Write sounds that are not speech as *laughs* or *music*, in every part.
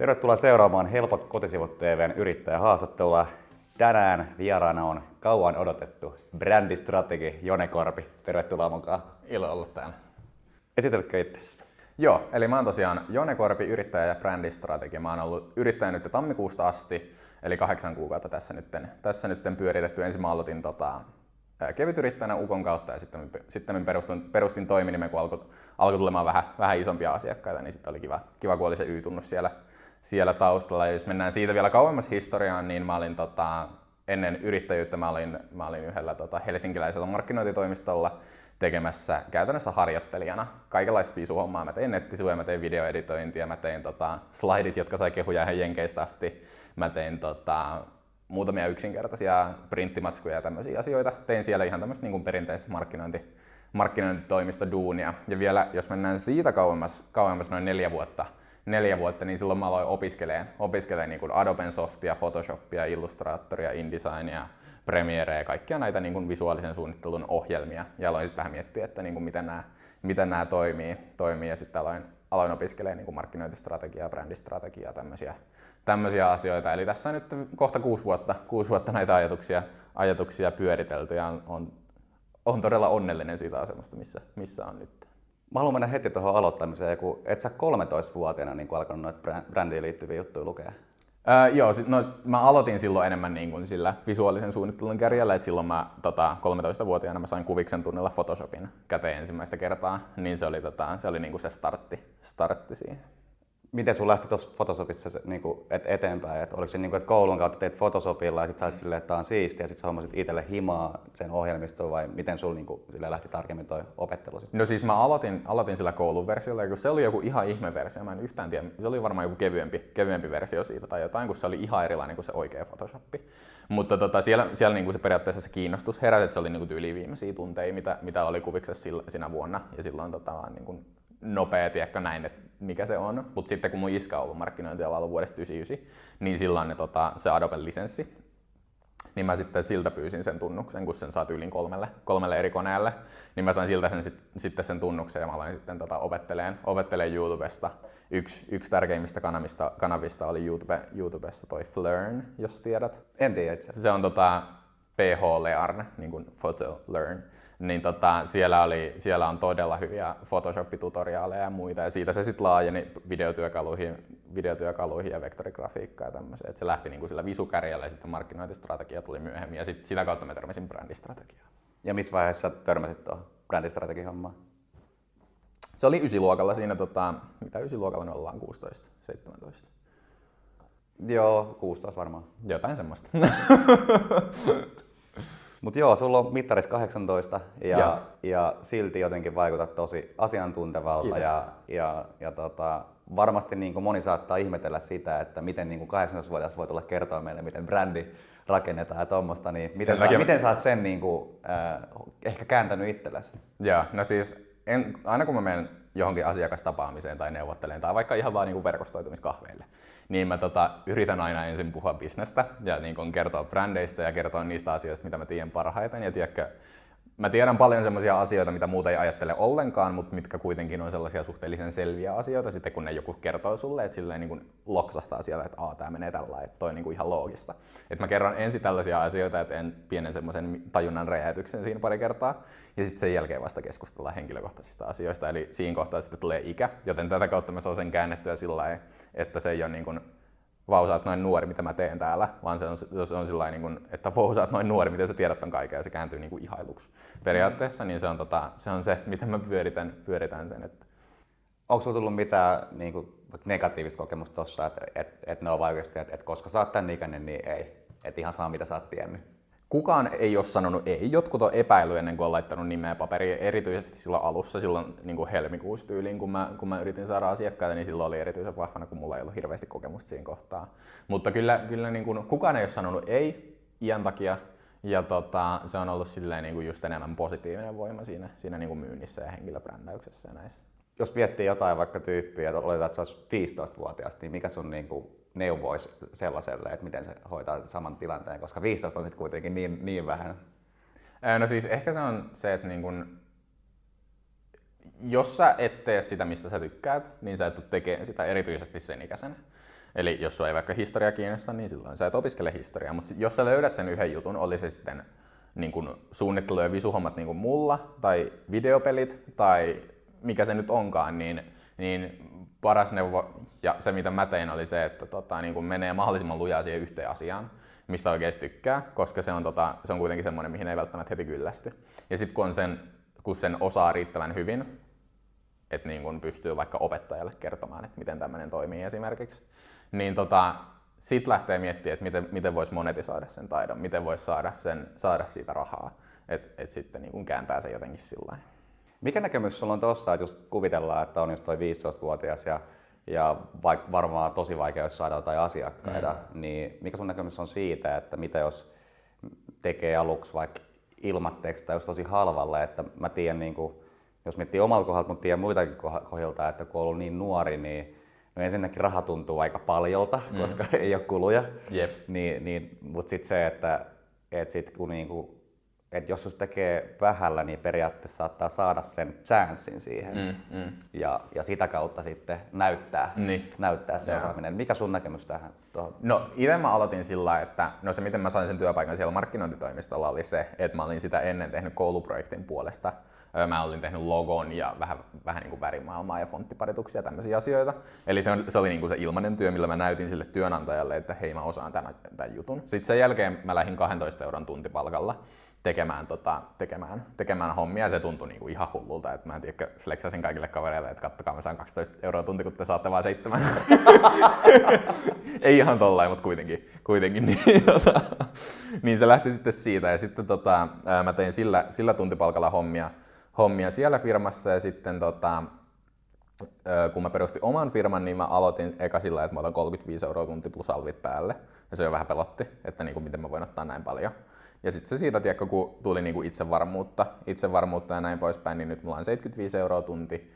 Tervetuloa seuraamaan Helpot kotisivut TVn yrittäjähaastattelua. Tänään vieraana on kauan odotettu brändistrategi Jone Korpi. Tervetuloa mukaan. Ilo olla täällä. Esitelkö itsesi? Joo, eli mä oon tosiaan Jone Korpi, yrittäjä ja brändistrategi. Mä oon ollut yrittäjä nyt tammikuusta asti, eli kahdeksan kuukautta tässä nyt, tässä nyt pyöritetty. Ensin mä aloitin tota, kevytyrittäjänä Ukon kautta ja sitten, sitten perustin, perustin toiminimen, kun alkoi, alkoi tulemaan vähän, vähän isompia asiakkaita, niin sitten oli kiva, kiva kun oli se Y-tunnus siellä, siellä taustalla. Ja jos mennään siitä vielä kauemmas historiaan, niin mä olin tota, ennen yrittäjyyttä mä olin, mä olin yhdellä tota, helsinkiläisellä markkinointitoimistolla tekemässä käytännössä harjoittelijana kaikenlaista visuhommaa. Mä tein nettisivuja, mä tein videoeditointia, mä tein tota, slaidit, jotka sai kehuja ihan jenkeistä asti. Mä tein tota, muutamia yksinkertaisia printtimatskuja ja tämmöisiä asioita. Tein siellä ihan tämmöistä niin perinteistä markkinointi, markkinointitoimista duunia. Ja vielä, jos mennään siitä kauemmas, kauemmas noin neljä vuotta, neljä vuotta, niin silloin mä aloin opiskeleen, opiskeleen niin kuin Adobe Softia, Photoshopia, Illustratoria, InDesignia, Premiere ja kaikkia näitä niin kuin visuaalisen suunnittelun ohjelmia. Ja aloin sitten vähän miettiä, että niin kuin miten, nämä, miten nämä toimii, toimii. ja sitten aloin, aloin opiskelemaan niin kuin markkinointistrategiaa, brändistrategiaa, tämmöisiä, tämmöisiä asioita. Eli tässä on nyt kohta kuusi vuotta, kuusi vuotta näitä ajatuksia, ajatuksia pyöritelty ja on, on, on todella onnellinen siitä asemasta, missä, missä on nyt. Mä haluan mennä heti tuohon aloittamiseen, kun et sä 13-vuotiaana niin alkanut noita brändiin liittyviä juttuja lukea. Öö, joo, no, mä aloitin silloin enemmän niin kuin sillä visuaalisen suunnittelun kärjellä, että silloin mä tota, 13-vuotiaana mä sain kuviksen tunnella Photoshopin käteen ensimmäistä kertaa, niin se oli, tota, se, oli niin kuin se startti, startti siihen miten sun lähti tuossa Photoshopissa niin kuin, et eteenpäin? Et oliko se niin kuin, että koulun kautta teit Photoshopilla ja sitten sait silleen, että tämä on siistiä ja sitten hommasit itselle himaa sen ohjelmistoon vai miten sulla niin kuin, lähti tarkemmin toi opettelu? Sit? No siis mä aloitin, aloitin sillä koulun versiolla, kun se oli joku ihan ihme versio, mä en yhtään tiedä, se oli varmaan joku kevyempi, kevyempi versio siitä tai jotain, kun se oli ihan erilainen kuin se oikea Photoshop. Mutta tota, siellä, siellä niin kuin se periaatteessa se kiinnostus heräsi, että se oli niin kuin yli viimeisiä tunteja, mitä, mitä oli kuviksessa sillä, sinä vuonna. Ja silloin tota, niin kuin nopea, tiedätkö näin, että mikä se on. Mutta sitten kun mun iskä on ollut markkinointialalla vuodesta 99, niin silloin ne, tota, se Adobe lisenssi, niin mä sitten siltä pyysin sen tunnuksen, kun sen saa yli kolmelle, kolmelle eri koneelle, niin mä sain siltä sen, sit, sitten sen tunnuksen ja mä aloin sitten tota, opetteleen, opetteleen YouTubesta. Yksi, yksi tärkeimmistä kanavista, kanavista oli YouTube, YouTubessa toi Flern, jos tiedät. En tiedä itse Se on tota, PH Learn, niin kuin Photo Learn niin tota, siellä, oli, siellä on todella hyviä Photoshop-tutoriaaleja ja muita, ja siitä se sitten laajeni videotyökaluihin, videotyökaluihin ja vektorigrafiikkaan ja tämmöiseen. se lähti niinku sillä visukärjellä ja sitten markkinointistrategia tuli myöhemmin, ja sit, sitä kautta mä törmäsin brändistrategiaan. Ja missä vaiheessa törmäsit tuohon brändistrategian hommaan? Se oli ysiluokalla siinä, tota, mitä ysiluokalla me ollaan, 16, 17. Joo, 16 varmaan. Jotain semmoista. *laughs* Mutta joo, sulla on mittaris 18 ja, ja. ja silti jotenkin vaikutat tosi asiantuntevalta Kiitos. ja, ja, ja tota, varmasti niin kuin moni saattaa ihmetellä sitä, että miten niin kuin 18-vuotias voi tulla kertoa meille, miten brändi rakennetaan ja tuommoista, niin miten, sä, miten sä oot sen niin kuin, äh, ehkä kääntänyt itsellesi? Joo, no siis en, aina kun mä menen johonkin asiakastapaamiseen tai neuvottelen tai vaikka ihan vaan niin kuin verkostoitumiskahveille, niin mä tota, yritän aina ensin puhua bisnestä ja niin kun kertoa brändeistä ja kertoa niistä asioista, mitä mä tiedän parhaiten. Ja tiedätkö, mä tiedän paljon sellaisia asioita, mitä muuta ei ajattele ollenkaan, mutta mitkä kuitenkin on sellaisia suhteellisen selviä asioita, sitten kun ne joku kertoo sulle, että silleen niin kuin loksahtaa siellä, että tämä menee tällä että toi niin kuin ihan loogista. Että mä kerron ensin tällaisia asioita, että en pienen semmoisen tajunnan räjäytyksen siinä pari kertaa, ja sitten sen jälkeen vasta keskustellaan henkilökohtaisista asioista, eli siinä kohtaa sitten tulee ikä, joten tätä kautta mä saan sen käännettyä sillä että se ei ole niin kuin vau, sä oot noin nuori, mitä mä teen täällä, vaan se on, se on sillä niin että vau, sä oot noin nuori, miten sä tiedät ton kaiken, ja se kääntyy niin kuin ihailuksi. Periaatteessa niin se on, tota, se, on se, miten mä pyöritän, pyöritän sen. Että... Onko sulla tullut mitään niin kuin, negatiivista kokemusta tuossa, että et, et ne on oikeasti, että et koska sä oot tän ikäinen, niin ei. Että ihan saa mitä sä oot tiennyt. Kukaan ei ole sanonut ei. Jotkut on epäily ennen kuin on laittanut nimeä paperiin, erityisesti silloin alussa, silloin niin kuin helmikuussa tyyliin, kun mä, kun mä yritin saada asiakkaita, niin silloin oli erityisen vahvana, kun mulla ei ollut hirveästi kokemusta siinä kohtaa. Mutta kyllä, kyllä niin kuin, kukaan ei ole sanonut ei iän takia, ja tota, se on ollut silleen niin kuin just enemmän positiivinen voima siinä, siinä niin kuin myynnissä ja henkilöbrändäyksessä ja näissä. Jos miettii jotain vaikka tyyppiä, että oletetaan, että olisi 15-vuotias, niin mikä sun niin kuin neuvoisi sellaiselle, että miten se hoitaa saman tilanteen, koska 15 on sitten kuitenkin niin, niin vähän. No siis ehkä se on se, että niin kun, jos sä et tee sitä, mistä sä tykkäät, niin sä et tule tekemään sitä erityisesti sen ikäisenä. Eli jos sua ei vaikka historia kiinnosta, niin silloin sä et opiskele historiaa. Mutta jos sä löydät sen yhden jutun, oli se sitten niin kuin suunnittelu- ja visuhommat niin kuin mulla, tai videopelit, tai mikä se nyt onkaan, niin, niin paras neuvo, ja se mitä mä tein, oli se, että tota, niin kuin menee mahdollisimman lujaa siihen yhteen asiaan, mistä oikeasti tykkää, koska se on, tota, se on kuitenkin semmoinen, mihin ei välttämättä heti kyllästy. Ja sitten kun, sen, kun sen osaa riittävän hyvin, että niin kun pystyy vaikka opettajalle kertomaan, että miten tämmöinen toimii esimerkiksi, niin tota, sitten lähtee miettimään, että miten, miten voisi monetisoida sen taidon, miten voisi saada, sen, saada siitä rahaa, että et sitten niin kun kääntää se jotenkin sillä Mikä näkemys sulla on tuossa, että just kuvitellaan, että on just toi 15-vuotias ja, ja vaikka varmaan tosi vaikea, jos saada jotain asiakkaita, mm. niin mikä sun näkemys on siitä, että mitä jos tekee aluksi vaikka ilmatteeksi tai jos tosi halvalle, että mä tiedän niin kuin, jos miettii omalta kohdalta, mutta tiedän muitakin kohdilta, että kun on ollut niin nuori, niin no ensinnäkin raha tuntuu aika paljolta, mm. koska *laughs* ei ole kuluja. Yep. Niin, niin, mutta sitten se, että et sit kun niinku, et jos se tekee vähällä, niin periaatteessa saattaa saada sen chanssin siihen. Mm, mm. Ja, ja sitä kautta sitten näyttää, niin. näyttää se Jaa. osaaminen. Mikä sun näkemys tähän? Tuohon? No itse mä aloitin sillä että no se miten mä sain sen työpaikan siellä markkinointitoimistolla oli se, että mä olin sitä ennen tehnyt kouluprojektin puolesta Mä olin tehnyt logon ja vähän, vähän niin kuin värimaailmaa ja fonttiparituksia ja tämmöisiä asioita. Eli se, on, se oli niin kuin se ilmainen työ, millä mä näytin sille työnantajalle, että hei mä osaan tämän, tämän jutun. Sitten sen jälkeen mä lähdin 12 euron tuntipalkalla tekemään, tota, tekemään, tekemään hommia ja se tuntui niinku ihan hullulta, että mä en tiedä, flexasin kaikille kavereille, että kattokaa mä saan 12 euroa tunti, kun te saatte vain seitsemän. *laughs* Ei ihan tollain, mutta kuitenkin, kuitenkin niin, *laughs* tota, niin, se lähti sitten siitä ja sitten tota, mä tein sillä, sillä tuntipalkalla hommia, hommia siellä firmassa ja sitten tota, kun mä perustin oman firman, niin mä aloitin eka sillä, että mä otan 35 euroa tunti plus alvit päälle. Ja se jo vähän pelotti, että niin kuin, miten mä voin ottaa näin paljon. Ja sitten se siitä, tiedätkö, kun tuli niin kuin itsevarmuutta, itsevarmuutta ja näin poispäin, niin nyt mulla on 75 euroa tunti,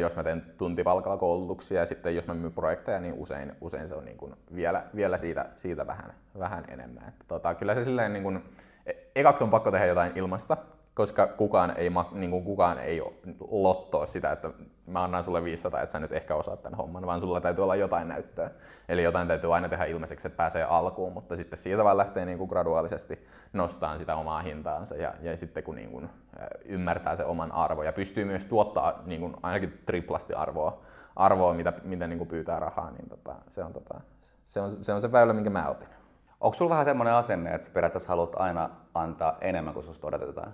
jos mä teen tuntipalkalla koulutuksia ja sitten jos mä myyn projekteja, niin usein, usein se on niin kuin vielä, vielä siitä, siitä vähän, vähän enemmän. Että tota, kyllä se silleen niin kuin, e, ekaksi on pakko tehdä jotain ilmasta, koska kukaan ei, niin kuin kukaan ei lottoa sitä, että mä annan sulle 500, että sä nyt ehkä osaat tämän homman, vaan sulla täytyy olla jotain näyttöä. Eli jotain täytyy aina tehdä ilmeiseksi, että pääsee alkuun, mutta sitten siitä vaan lähtee niin kuin graduaalisesti nostamaan sitä omaa hintaansa ja, ja sitten kun niin kuin ymmärtää se oman arvo ja pystyy myös tuottaa niin kuin ainakin triplasti arvoa, arvoa mitä, mitä niin kuin pyytää rahaa, niin tota, se, on, tota, se, on, se on se väylä, minkä mä otin. Onko sulla vähän semmoinen asenne, että sä periaatteessa haluat aina antaa enemmän kuin susta odotetaan?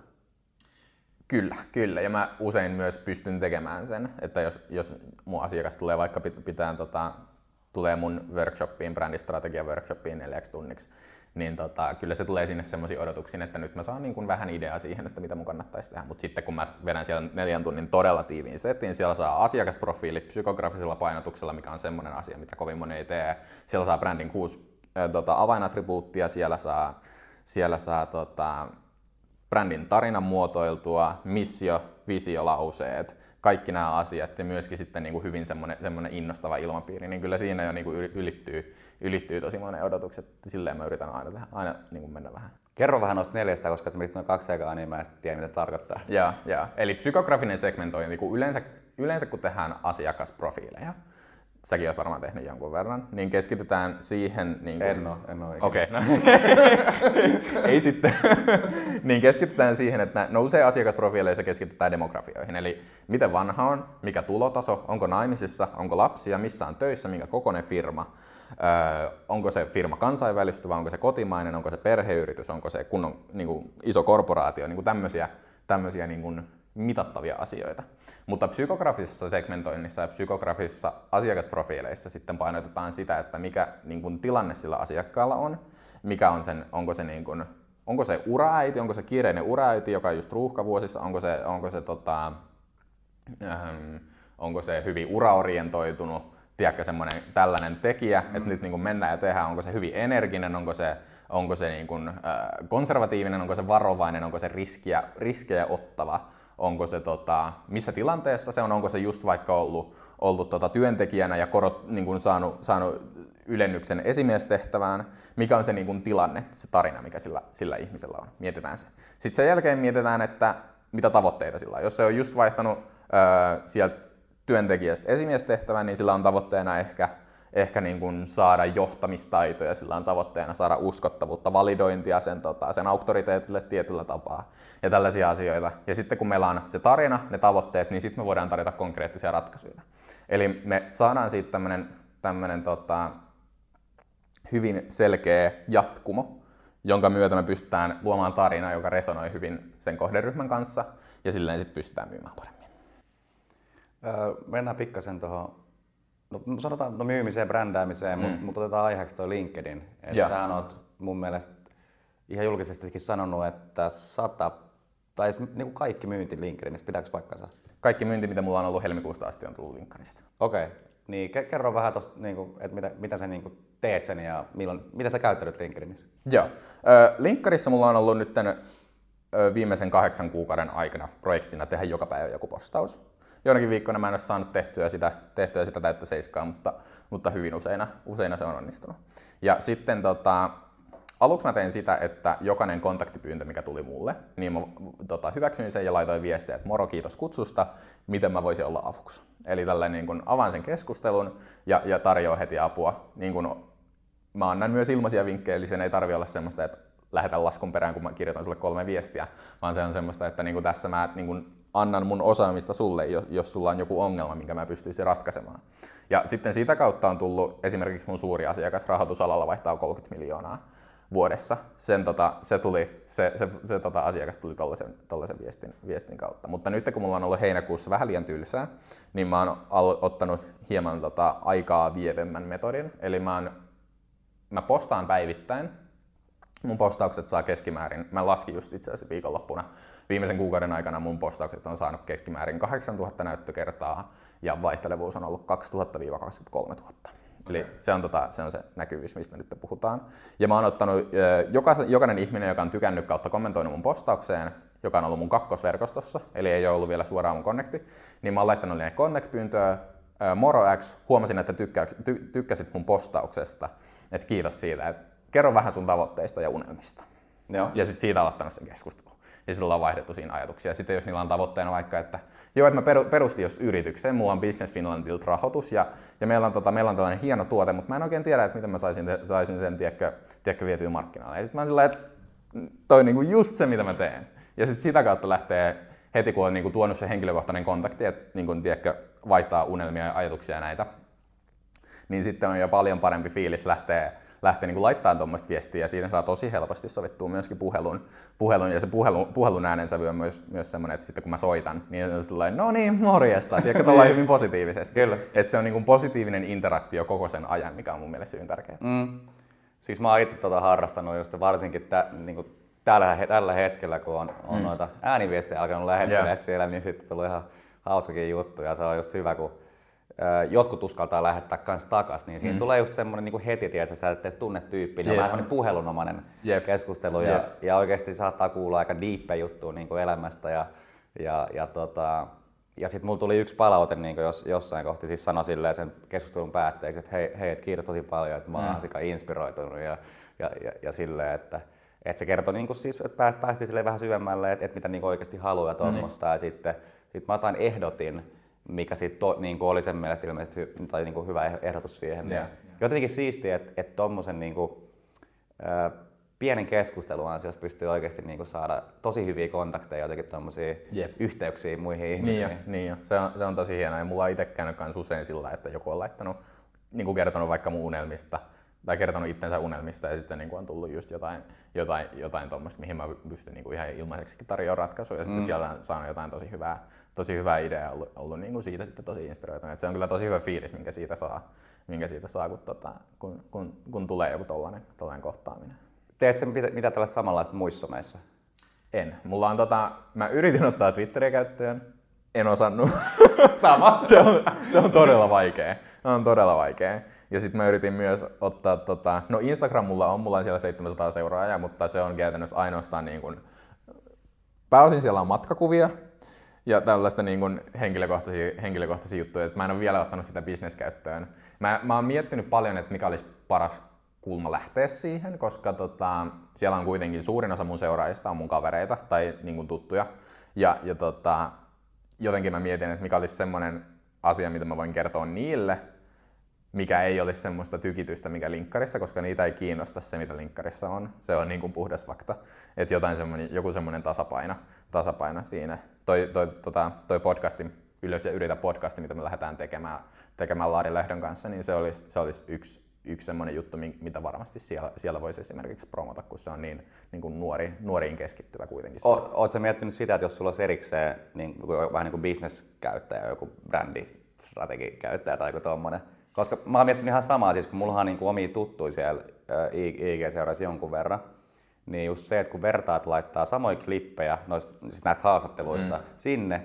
Kyllä, kyllä. Ja mä usein myös pystyn tekemään sen, että jos, jos mun asiakas tulee vaikka pitää, tota, tulee mun workshopiin, brändistrategia workshopiin neljäksi tunniksi, niin tota, kyllä se tulee sinne semmoisiin odotuksiin, että nyt mä saan niin kuin vähän ideaa siihen, että mitä mun kannattaisi tehdä. Mutta sitten kun mä vedän siellä neljän tunnin todella tiiviin setin, siellä saa asiakasprofiilit psykografisella painotuksella, mikä on semmoinen asia, mitä kovin moni ei tee. Siellä saa brändin kuusi äh, tota, avainattribuuttia, siellä saa, siellä saa tota, brändin tarinan muotoiltua, missio, visiolauseet, kaikki nämä asiat ja myöskin sitten niin kuin hyvin semmoinen, semmoinen innostava ilmapiiri, niin kyllä siinä jo niin kuin ylittyy, ylittyy tosi monen odotukset. Silleen mä yritän aina, tehdä, aina niin kuin mennä vähän. Kerro vähän noista neljästä, koska se noin kaksi aikaa, niin mä en tiedä, mitä tarkoittaa. Joo, joo. Eli psykografinen segmentointi, kun yleensä, yleensä kun tehdään asiakasprofiileja, säkin oot varmaan tehnyt jonkun verran, niin keskitytään siihen... Niin kuin... En ole, en ole. Okei, okay, no. *laughs* ei sitten. *laughs* niin keskitytään siihen, että nousee asiakasprofiileissa keskitytään demografioihin. Eli miten vanha on, mikä tulotaso, onko naimisissa, onko lapsia, missä on töissä, minkä kokoinen firma, öö, onko se firma kansainvälistyvä, onko se kotimainen, onko se perheyritys, onko se kunnon niin kuin iso korporaatio, niin kuin tämmöisiä, tämmöisiä niin kuin mitattavia asioita. Mutta psykografisessa segmentoinnissa ja psykografisissa asiakasprofiileissa sitten painotetaan sitä, että mikä niin kuin, tilanne sillä asiakkaalla on, mikä on sen, onko se niin kuin, onko se uraäiti, onko se kiireinen uraäiti, joka on just ruuhkavuosissa, onko se, onko se, tota, ähm, onko se hyvin uraorientoitunut, tiedätkö, semmoinen tällainen tekijä, mm. että nyt niin kuin mennään ja tehdään, onko se hyvin energinen, onko se, onko se niin kuin, äh, konservatiivinen, onko se varovainen, onko se riskiä, riskejä ottava, onko se tota, missä tilanteessa se on, onko se just vaikka ollut, ollut tota, työntekijänä ja korot, niin kuin saanut, saanut ylennyksen esimiestehtävään, mikä on se niin kuin, tilanne, se tarina, mikä sillä, sillä ihmisellä on. Mietitään se. Sitten sen jälkeen mietitään, että mitä tavoitteita sillä on. Jos se on just vaihtanut öö, sieltä työntekijästä esimiestehtävään, niin sillä on tavoitteena ehkä ehkä niin kuin saada johtamistaitoja, sillä on tavoitteena saada uskottavuutta, validointia sen, tota, sen auktoriteetille tietyllä tapaa ja tällaisia asioita. Ja sitten kun meillä on se tarina, ne tavoitteet, niin sitten me voidaan tarjota konkreettisia ratkaisuja. Eli me saadaan siitä tämmöinen, tämmöinen tota, hyvin selkeä jatkumo, jonka myötä me pystytään luomaan tarina, joka resonoi hyvin sen kohderyhmän kanssa ja silleen sitten pystytään myymään paremmin. Öö, mennään pikkasen tuohon no, sanotaan no myymiseen, brändäämiseen, mm. mutta otetaan aiheeksi tuo LinkedIn. Että sä oot mun mielestä ihan julkisestikin sanonut, että sata, tai niin kuin kaikki myynti LinkedInistä, pitääkö paikkansa? Kaikki myynti, mitä mulla on ollut helmikuusta asti, on tullut LinkedInistä. Okei, okay. niin kerro vähän tuosta, niin kuin, että mitä, mitä sä niin kuin teet sen ja milloin, mitä sä käyttänyt LinkedInissä? Joo. Linkkarissa mulla on ollut nyt viimeisen kahdeksan kuukauden aikana projektina tehdä joka päivä joku postaus joinakin viikkoina mä en ole saanut tehtyä sitä, tehtyä sitä täyttä seiskaa, mutta, mutta hyvin useina, useina se on onnistunut. Ja sitten tota, aluksi mä tein sitä, että jokainen kontaktipyyntö, mikä tuli mulle, niin mä tota, hyväksyin sen ja laitoin viestiä, että moro, kiitos kutsusta, miten mä voisin olla avuksi. Eli tällä niin kun avaan sen keskustelun ja, ja tarjoan heti apua. Niin kun mä annan myös ilmaisia vinkkejä, eli sen ei tarvi olla semmoista, että lähetän laskun perään, kun mä kirjoitan sulle kolme viestiä, vaan se on semmoista, että niin tässä mä niin annan mun osaamista sulle, jos sulla on joku ongelma, minkä mä pystyisin ratkaisemaan. Ja sitten siitä kautta on tullut esimerkiksi mun suuri asiakas rahoitusalalla vaihtaa 30 miljoonaa vuodessa. Sen, tota, se, tuli, se, se, se tota, asiakas tuli tollaisen, tollaisen viestin, viestin, kautta. Mutta nyt kun mulla on ollut heinäkuussa vähän liian tylsää, niin mä oon ottanut hieman tota, aikaa vievemmän metodin. Eli mä, oon, mä postaan päivittäin. Mun postaukset saa keskimäärin, mä laskin just itse asiassa viikonloppuna, viimeisen kuukauden aikana mun postaukset on saanut keskimäärin 8000 näyttökertaa ja vaihtelevuus on ollut 2000-23 000. Eli se on, tota, se on se näkyvyys, mistä nyt puhutaan. Ja mä oon ottanut jokaisen, jokainen ihminen, joka on tykännyt kautta kommentoinut mun postaukseen, joka on ollut mun kakkosverkostossa, eli ei ole ollut vielä suoraan mun connecti, niin mä oon laittanut niille connect-pyyntöä, Moro X, huomasin, että tykkä, ty, tykkäsit mun postauksesta, että kiitos siitä, että kerro vähän sun tavoitteista ja unelmista. Joo. Ja sitten siitä aloittanut sen keskustelun ja sillä on vaihdettu siinä ajatuksia. Sitten jos niillä on tavoitteena vaikka, että joo, että mä perustin just yritykseen, mulla on Business Finlandilta rahoitus ja, ja meillä, on, tota, meillä on tällainen hieno tuote, mutta mä en oikein tiedä, että miten mä saisin, saisin sen tiedäkö, tiedäkö vietyä markkinoille. Ja sitten mä sillä että toi on niinku just se, mitä mä teen. Ja sitten sitä kautta lähtee heti, kun on niinku tuonut se henkilökohtainen kontakti, että niinku, tiedätkö, vaihtaa unelmia ja ajatuksia ja näitä, niin sitten on jo paljon parempi fiilis lähteä lähteä niin laittaa tuommoista viestiä ja siinä saa tosi helposti sovittua myöskin puhelun, puhelun ja se puhelun, puhelun äänensävy on myös, myös semmoinen, että sitten kun mä soitan, niin on sellainen, no niin, morjesta, tiedätkö, tuolla hyvin positiivisesti. Kyllä. Että se on niin kuin positiivinen interaktio koko sen ajan, mikä on mun mielestä hyvin tärkeää. Mm. Siis mä oon itse tota harrastanut just varsinkin tä, niin kuin tällä, tällä hetkellä, kun on, on mm. noita ääniviestejä alkanut lähettää yeah. siellä, niin sitten tulee ihan hauskakin juttu ja se on just hyvä, kun jotkut uskaltaa lähettää kanssa takas, niin siinä mm. tulee just semmoinen niin heti, että sä et edes tunne tyyppi, niin on vähän puhelunomainen yep. keskustelu ja, ja oikeasti saattaa kuulla aika diippe juttu niin kuin elämästä ja, ja, ja, tota, ja sitten mulla tuli yksi palaute niin jos, jossain kohti, siis sanoi silleen sen keskustelun päätteeksi, että hei, hei et kiitos tosi paljon, että mä oon mm. inspiroitunut ja, ja, ja, ja silleen, että että se kertoi niin siis, että päästiin vähän syvemmälle, että, että mitä niin oikeasti haluaa ja tuommoista. Mm. Ja sitten sit mä otan ehdotin, mikä sit to, niin kuin oli sen mielestä ilmeisesti hy, tai niin kuin hyvä eh-, ehdotus siihen. Yeah. Jotenkin siistiä, että et tuommoisen niin kuin, äh, pienen keskustelun ansiosta pystyy oikeasti niin kuin saada tosi hyviä kontakteja, jotenkin tuommoisia yep. yhteyksiä muihin ihmisiin. Niin jo, niin jo. Se, on, se on tosi hienoa ja mulla on itse käynyt usein sillä, että joku on laittanut, niin kuin kertonut vaikka mun unelmista, tai kertonut itsensä unelmista ja sitten niin kuin on tullut just jotain, jotain, jotain tuommoista, mihin mä pystyn niin kuin ihan ilmaiseksi tarjoamaan ratkaisuja ja sitten mm. sieltä on saanut jotain tosi hyvää, tosi hyvä idea ollut, ollut niin kuin siitä sitten tosi inspiroitunut. Et se on kyllä tosi hyvä fiilis, minkä siitä saa, minkä siitä saa kun, tota, kun, kun, kun, tulee joku tollainen, tollainen kohtaaminen. Teet sen mitä, mitä tällä samanlaista muissa someissa? En. Mulla on tota, mä yritin ottaa Twitteriä käyttöön, en osannut. *laughs* Sama. se, on, se on todella vaikea. Se on todella vaikea. Ja sitten mä yritin myös ottaa, tota, no Instagram mulla on, mulla on siellä 700 seuraajaa, mutta se on käytännössä ainoastaan niin kuin, pääosin siellä on matkakuvia, ja tällaista niin kuin henkilökohtaisia, henkilökohtaisia juttuja, että mä en ole vielä ottanut sitä bisneskäyttöön. Mä, mä oon miettinyt paljon, että mikä olisi paras kulma lähteä siihen, koska tota, siellä on kuitenkin suurin osa mun seuraajista on mun kavereita tai niin kuin tuttuja. Ja, ja tota, jotenkin mä mietin, että mikä olisi semmoinen asia, mitä mä voin kertoa niille, mikä ei olisi semmoista tykitystä, mikä linkkarissa, koska niitä ei kiinnosta se, mitä linkkarissa on. Se on niin kuin puhdas fakta. Että jotain semmoinen, joku semmoinen tasapaino, tasapaino siinä. Toi, toi, tota, toi podcasti, Ylös ja yritä podcasti, mitä me lähdetään tekemään, tekemään Laari Lehdon kanssa, niin se olisi, se olisi yksi, yksi semmoinen juttu, mitä varmasti siellä, siellä voisi esimerkiksi promota, kun se on niin, niin kuin nuori, nuoriin keskittyvä kuitenkin. O, Oletko miettinyt sitä, että jos sulla olisi erikseen niin, vähän niin kuin bisneskäyttäjä, joku brändistrategikäyttäjä tai joku tuommoinen, koska mä oon miettinyt ihan samaa, siis kun mulla on niin kuin omia tuttuja siellä IG-seurassa jonkun verran, niin just se, että kun vertaat laittaa samoja klippejä noista, siis näistä haastatteluista mm. sinne,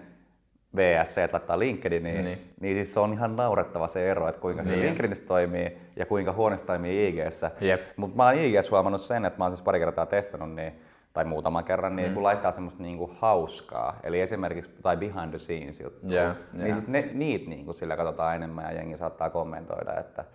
VSC, että laittaa LinkedIniin, niin. niin siis se on ihan naurettava se ero, että kuinka niin. LinkedInissä toimii ja kuinka huoneessa toimii IGssä. Mutta mä oon IGssä huomannut sen, että mä oon siis pari kertaa testannut, niin, tai muutaman kerran, niin mm. kun laittaa semmoista niinku hauskaa, eli esimerkiksi tai behind the scenes juttuja, yeah, yeah. niin sit ne, niitä niinku sillä katsotaan enemmän ja jengi saattaa kommentoida, että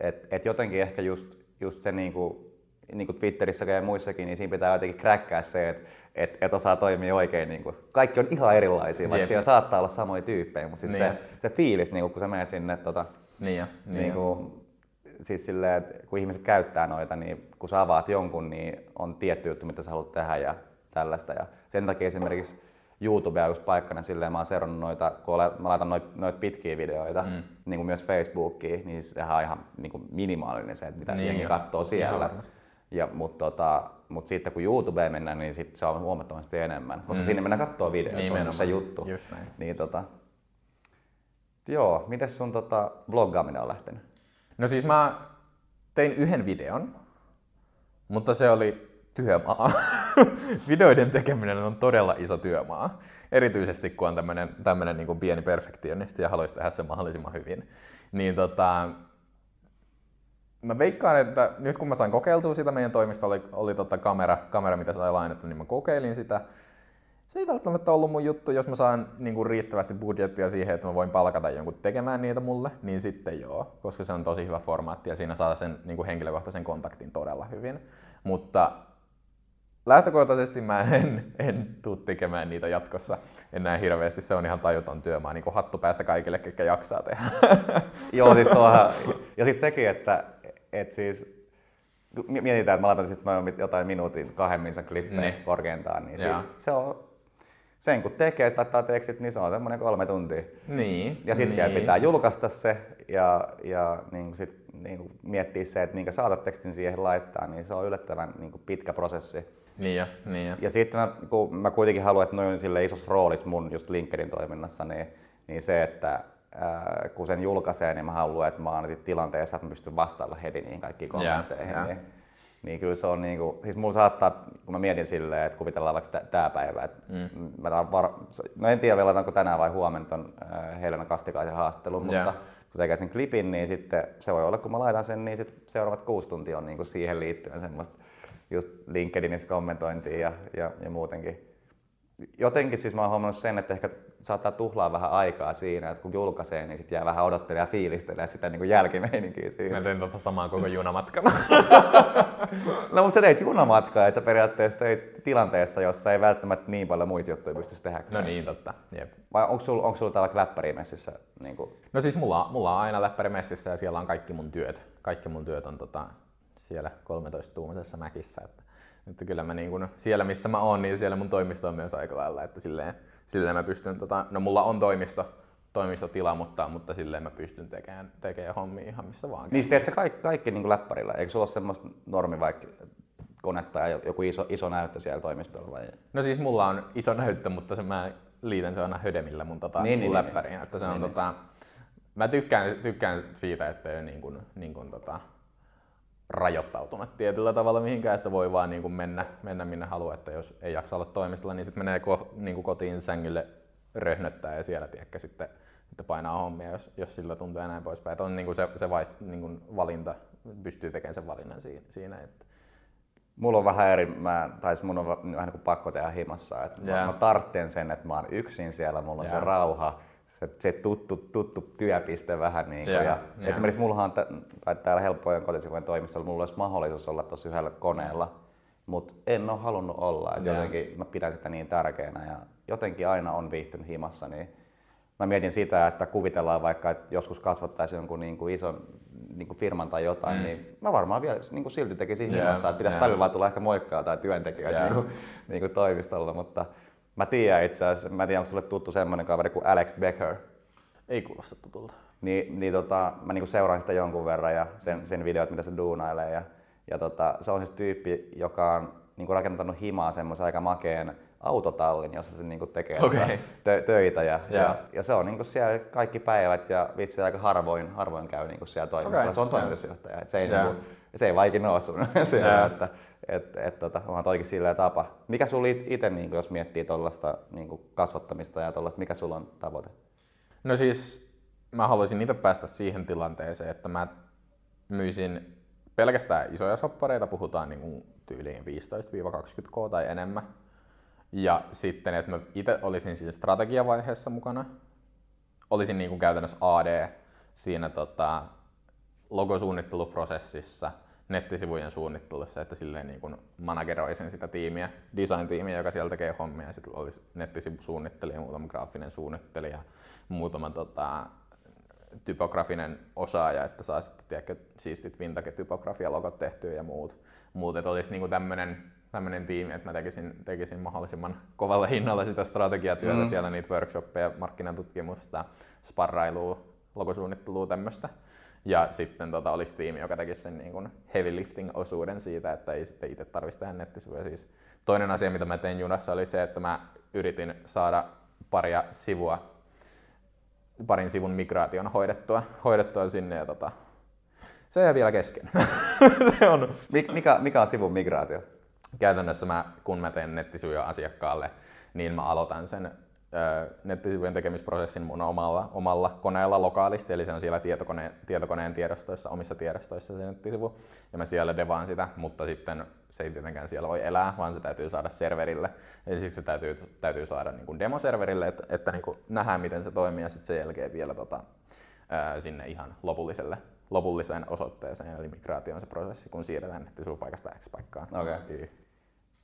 et, et jotenkin ehkä just, just se niinku, niinku Twitterissä ja muissakin, niin siinä pitää jotenkin kräkkää se, että että et osaa toimia oikein. Niin kuin. Kaikki on ihan erilaisia, vaikka siellä saattaa olla samoja tyyppejä, mutta siis niin. se, se fiilis, niin kuin, kun sä menet sinne, tota, niin jo, niin niin kuin, siis silleen, että kun ihmiset käyttää noita, niin kun sä avaat jonkun, niin on tietty juttu, mitä sä haluat tehdä ja tällaista. Ja sen takia esimerkiksi YouTube on just paikkana silleen, mä oon seurannut noita, kun mä laitan noita, noita pitkiä videoita, mm. niin kuin myös Facebookiin, niin sehän on ihan niin kuin minimaalinen se, että mitä niin jengi katsoo siellä. Ja, mutta tota, mutta sitten kun YouTubeen mennään, niin sit se on huomattavasti enemmän, koska mm. sinne mennään katsoa videoita, se on se juttu. Just näin. Niin, tota, joo, miten sun tota, vloggaaminen on lähtenyt? No siis mä tein yhden videon, mutta se oli työmaa. *laughs* Videoiden tekeminen on todella iso työmaa. Erityisesti kun on tämmöinen, tämmöinen niin pieni perfektionisti ja haluaisi tehdä sen mahdollisimman hyvin. Niin tota, mä veikkaan, että nyt kun mä sain kokeiltua sitä, meidän toimista oli, oli tota kamera, kamera, mitä sai lainattu, niin mä kokeilin sitä. Se ei välttämättä ollut mun juttu, jos mä saan niin kuin riittävästi budjettia siihen, että mä voin palkata jonkun tekemään niitä mulle, niin sitten joo, koska se on tosi hyvä formaatti ja siinä saa sen niin kuin henkilökohtaisen kontaktin todella hyvin. Mutta lähtökohtaisesti mä en, en tuu tekemään niitä jatkossa enää hirveästi. Se on ihan tajuton työ. Mä niin kuin hattu päästä kaikille, ketkä jaksaa tehdä. Joo, siis se onhan... Ja sitten sekin, että et siis, mietitään, että mä laitan siis noin jotain minuutin kahden minsan klippejä niin. korkeintaan, niin siis se on, sen kun tekee, sitä laittaa tekstit, niin se on semmoinen kolme tuntia. Niin. Ja sitten niin. pitää julkaista se ja, ja niin sit, niin miettiä se, että minkä saatat tekstin siihen laittaa, niin se on yllättävän niin pitkä prosessi. Niin ja, niin ja. ja sitten mä, kun mä kuitenkin haluan, että noin sille isossa roolissa mun just LinkedIn toiminnassa, niin, niin se, että kun sen julkaisee, niin mä haluan, että mä oon sit tilanteessa, että mä pystyn vastailla heti niihin kaikkiin kommentteihin. Yeah, yeah. Niin, niin kyllä se on niinku, siis mulla saattaa, kun mä mietin silleen, että kuvitellaan vaikka tää päivä, että mm. mä var, no en tiedä vielä laitaanko tänään vai huomenna ton äh, Helena Kastikaisen haastattelun, yeah. mutta kun tekee sen klipin, niin sitten se voi olla, kun mä laitan sen, niin sit seuraavat kuusi tuntia on niinku siihen liittyen semmoista just LinkedInissä kommentointia ja, ja, ja muutenkin jotenkin siis mä oon huomannut sen, että ehkä saattaa tuhlaa vähän aikaa siinä, että kun julkaisee, niin sitten jää vähän odottelemaan ja fiilistelee sitä niin kuin jälkimeininkiä siinä. Mä tein tota samaa koko junamatkana. *laughs* no mutta sä teit junamatkaa, että sä periaatteessa teit tilanteessa, jossa ei välttämättä niin paljon muita juttuja pystyisi tehdä. No niin, totta. Jep. Vai onko sulla, onko sulla täällä läppärimessissä? Niin kuin... No siis mulla, mulla on aina läppärimessissä ja siellä on kaikki mun työt. Kaikki mun työt on tota, siellä 13-tuumaisessa mäkissä. Että että kyllä mä niin kun, siellä missä mä oon, niin siellä mun toimisto on myös aika lailla, että silleen, silleen mä pystyn, tota, no mulla on toimisto, toimistotila, mutta, mutta silleen mä pystyn tekemään, tekemään hommia ihan missä vaan. Niin teet sä kaikki, kaikki niin läppärillä, eikö sulla ole semmoista normi vaikka konetta ja joku iso, iso näyttö siellä toimistolla vai? No siis mulla on iso näyttö, mutta se mä liitän se aina hödemillä mun, tota, niin, mun niin, läppäriin, niin. että se on niin, tota, mä tykkään, tykkään siitä, että ei niin kuin, niin kuin, tota, rajoittautunut tietyllä tavalla mihinkään, että voi vaan niin kuin mennä, mennä minne haluaa, että jos ei jaksa olla toimistolla, niin sitten menee ko, niin kuin kotiin sängylle röhnöttää ja siellä tiedäkö, sitten, sitten painaa hommia, jos, jos sillä tuntuu ja näin poispäin. Että on niin kuin se, se vai, niin kuin valinta, pystyy tekemään sen valinnan siinä. siinä että. Mulla on vähän eri, mä, tai mun on vähän niin kuin pakko tehdä himassa. Että yeah. mä, mä tartten sen, että mä oon yksin siellä, mulla on yeah. se rauha se, se tuttu, tuttu työpiste vähän. Niin kuin, yeah, ja yeah. Esimerkiksi mulla on tai täällä helppojen kotisivujen toimistolla, mulla olisi mahdollisuus olla tuossa yhdellä koneella, mutta en ole halunnut olla. Yeah. Jotenkin mä pidän sitä niin tärkeänä ja jotenkin aina on viihtynyt himassa, niin mä mietin sitä, että kuvitellaan vaikka, että joskus kasvattaisi jonkun niin kuin ison niin kuin firman tai jotain, mm. niin mä varmaan vielä niin kuin silti tekisin yeah. hinnassa, että pitäisi yeah. välillä tulla ehkä moikkaa tai työntekijöitä yeah. niin kuin, niin kuin toimistolla, mutta mä tiedän itse asiassa, mä tiedän, onko sulle tuttu semmoinen kaveri kuin Alex Becker. Ei kuulosta tutulta. Niin, niin tota, mä niin kuin seuraan sitä jonkun verran ja sen, sen videot, mitä se duunailee. Ja, ja tota, se on siis tyyppi, joka on niin kuin rakentanut himaa semmoisen aika makeen autotallin, jossa se niinku tekee okay. tö- töitä. Ja, yeah. ja, ja, se on niinku siellä kaikki päivät ja vitsi aika harvoin, harvoin käy niinku siellä toimistolla. Okay. Se on toimitusjohtaja. Se ei, yeah. niinku, se ei vaikin ole sun *laughs* siellä, yeah. että et, et, tota, onhan toikin silleen tapa. Mikä sulla itse, niinku, jos miettii tuollaista niinku kasvattamista ja tuollaista, mikä sulla on tavoite? No siis mä haluaisin itse päästä siihen tilanteeseen, että mä myisin pelkästään isoja soppareita, puhutaan niin tyyliin 15-20k tai enemmän ja sitten, että mä itse olisin siinä strategiavaiheessa mukana. Olisin niin kuin käytännössä AD siinä tota, logosuunnitteluprosessissa, nettisivujen suunnittelussa, että silleen niin kuin manageroisin sitä tiimiä, design-tiimiä, joka siellä tekee hommia, ja sitten olisi nettisivusuunnittelija, muutama graafinen suunnittelija, muutama tota, typografinen osaaja, että saa sitten tiedätkö, siistit vintage-typografia-logot tehtyä ja muut. muut että olisi niin tämmöinen tämmöinen tiimi, että mä tekisin, tekisin mahdollisimman kovalla hinnalla sitä strategiatyötä mm. siellä, niitä workshoppeja, markkinatutkimusta, sparrailua, logosuunnittelua, tämmöistä. Ja sitten tota, olisi tiimi, joka tekisi sen niin kuin heavy lifting osuuden siitä, että ei sitten itse tarvitsisi tehdä nettisivuja. Siis toinen asia, mitä mä tein junassa, oli se, että mä yritin saada paria sivua, parin sivun migraation hoidettua, hoidettua sinne ja tota, se jää vielä kesken. *laughs* se on. Mikä, mikä on sivun migraatio? käytännössä mä, kun mä teen nettisivuja asiakkaalle, niin mä aloitan sen nettisivujen tekemisprosessin mun omalla, omalla koneella lokaalisti, eli se on siellä tietokone, tietokoneen tiedostoissa, omissa tiedostoissa se nettisivu, ja mä siellä devaan sitä, mutta sitten se ei tietenkään siellä voi elää, vaan se täytyy saada serverille. Ja siksi se täytyy, täytyy saada niin kuin demoserverille, että, että niin kuin nähdään, miten se toimii, ja sitten sen jälkeen vielä tota, ää, sinne ihan lopulliselle lopulliseen osoitteeseen, eli migraatio on se prosessi, kun siirretään nettisivupaikasta X paikkaan. Okay.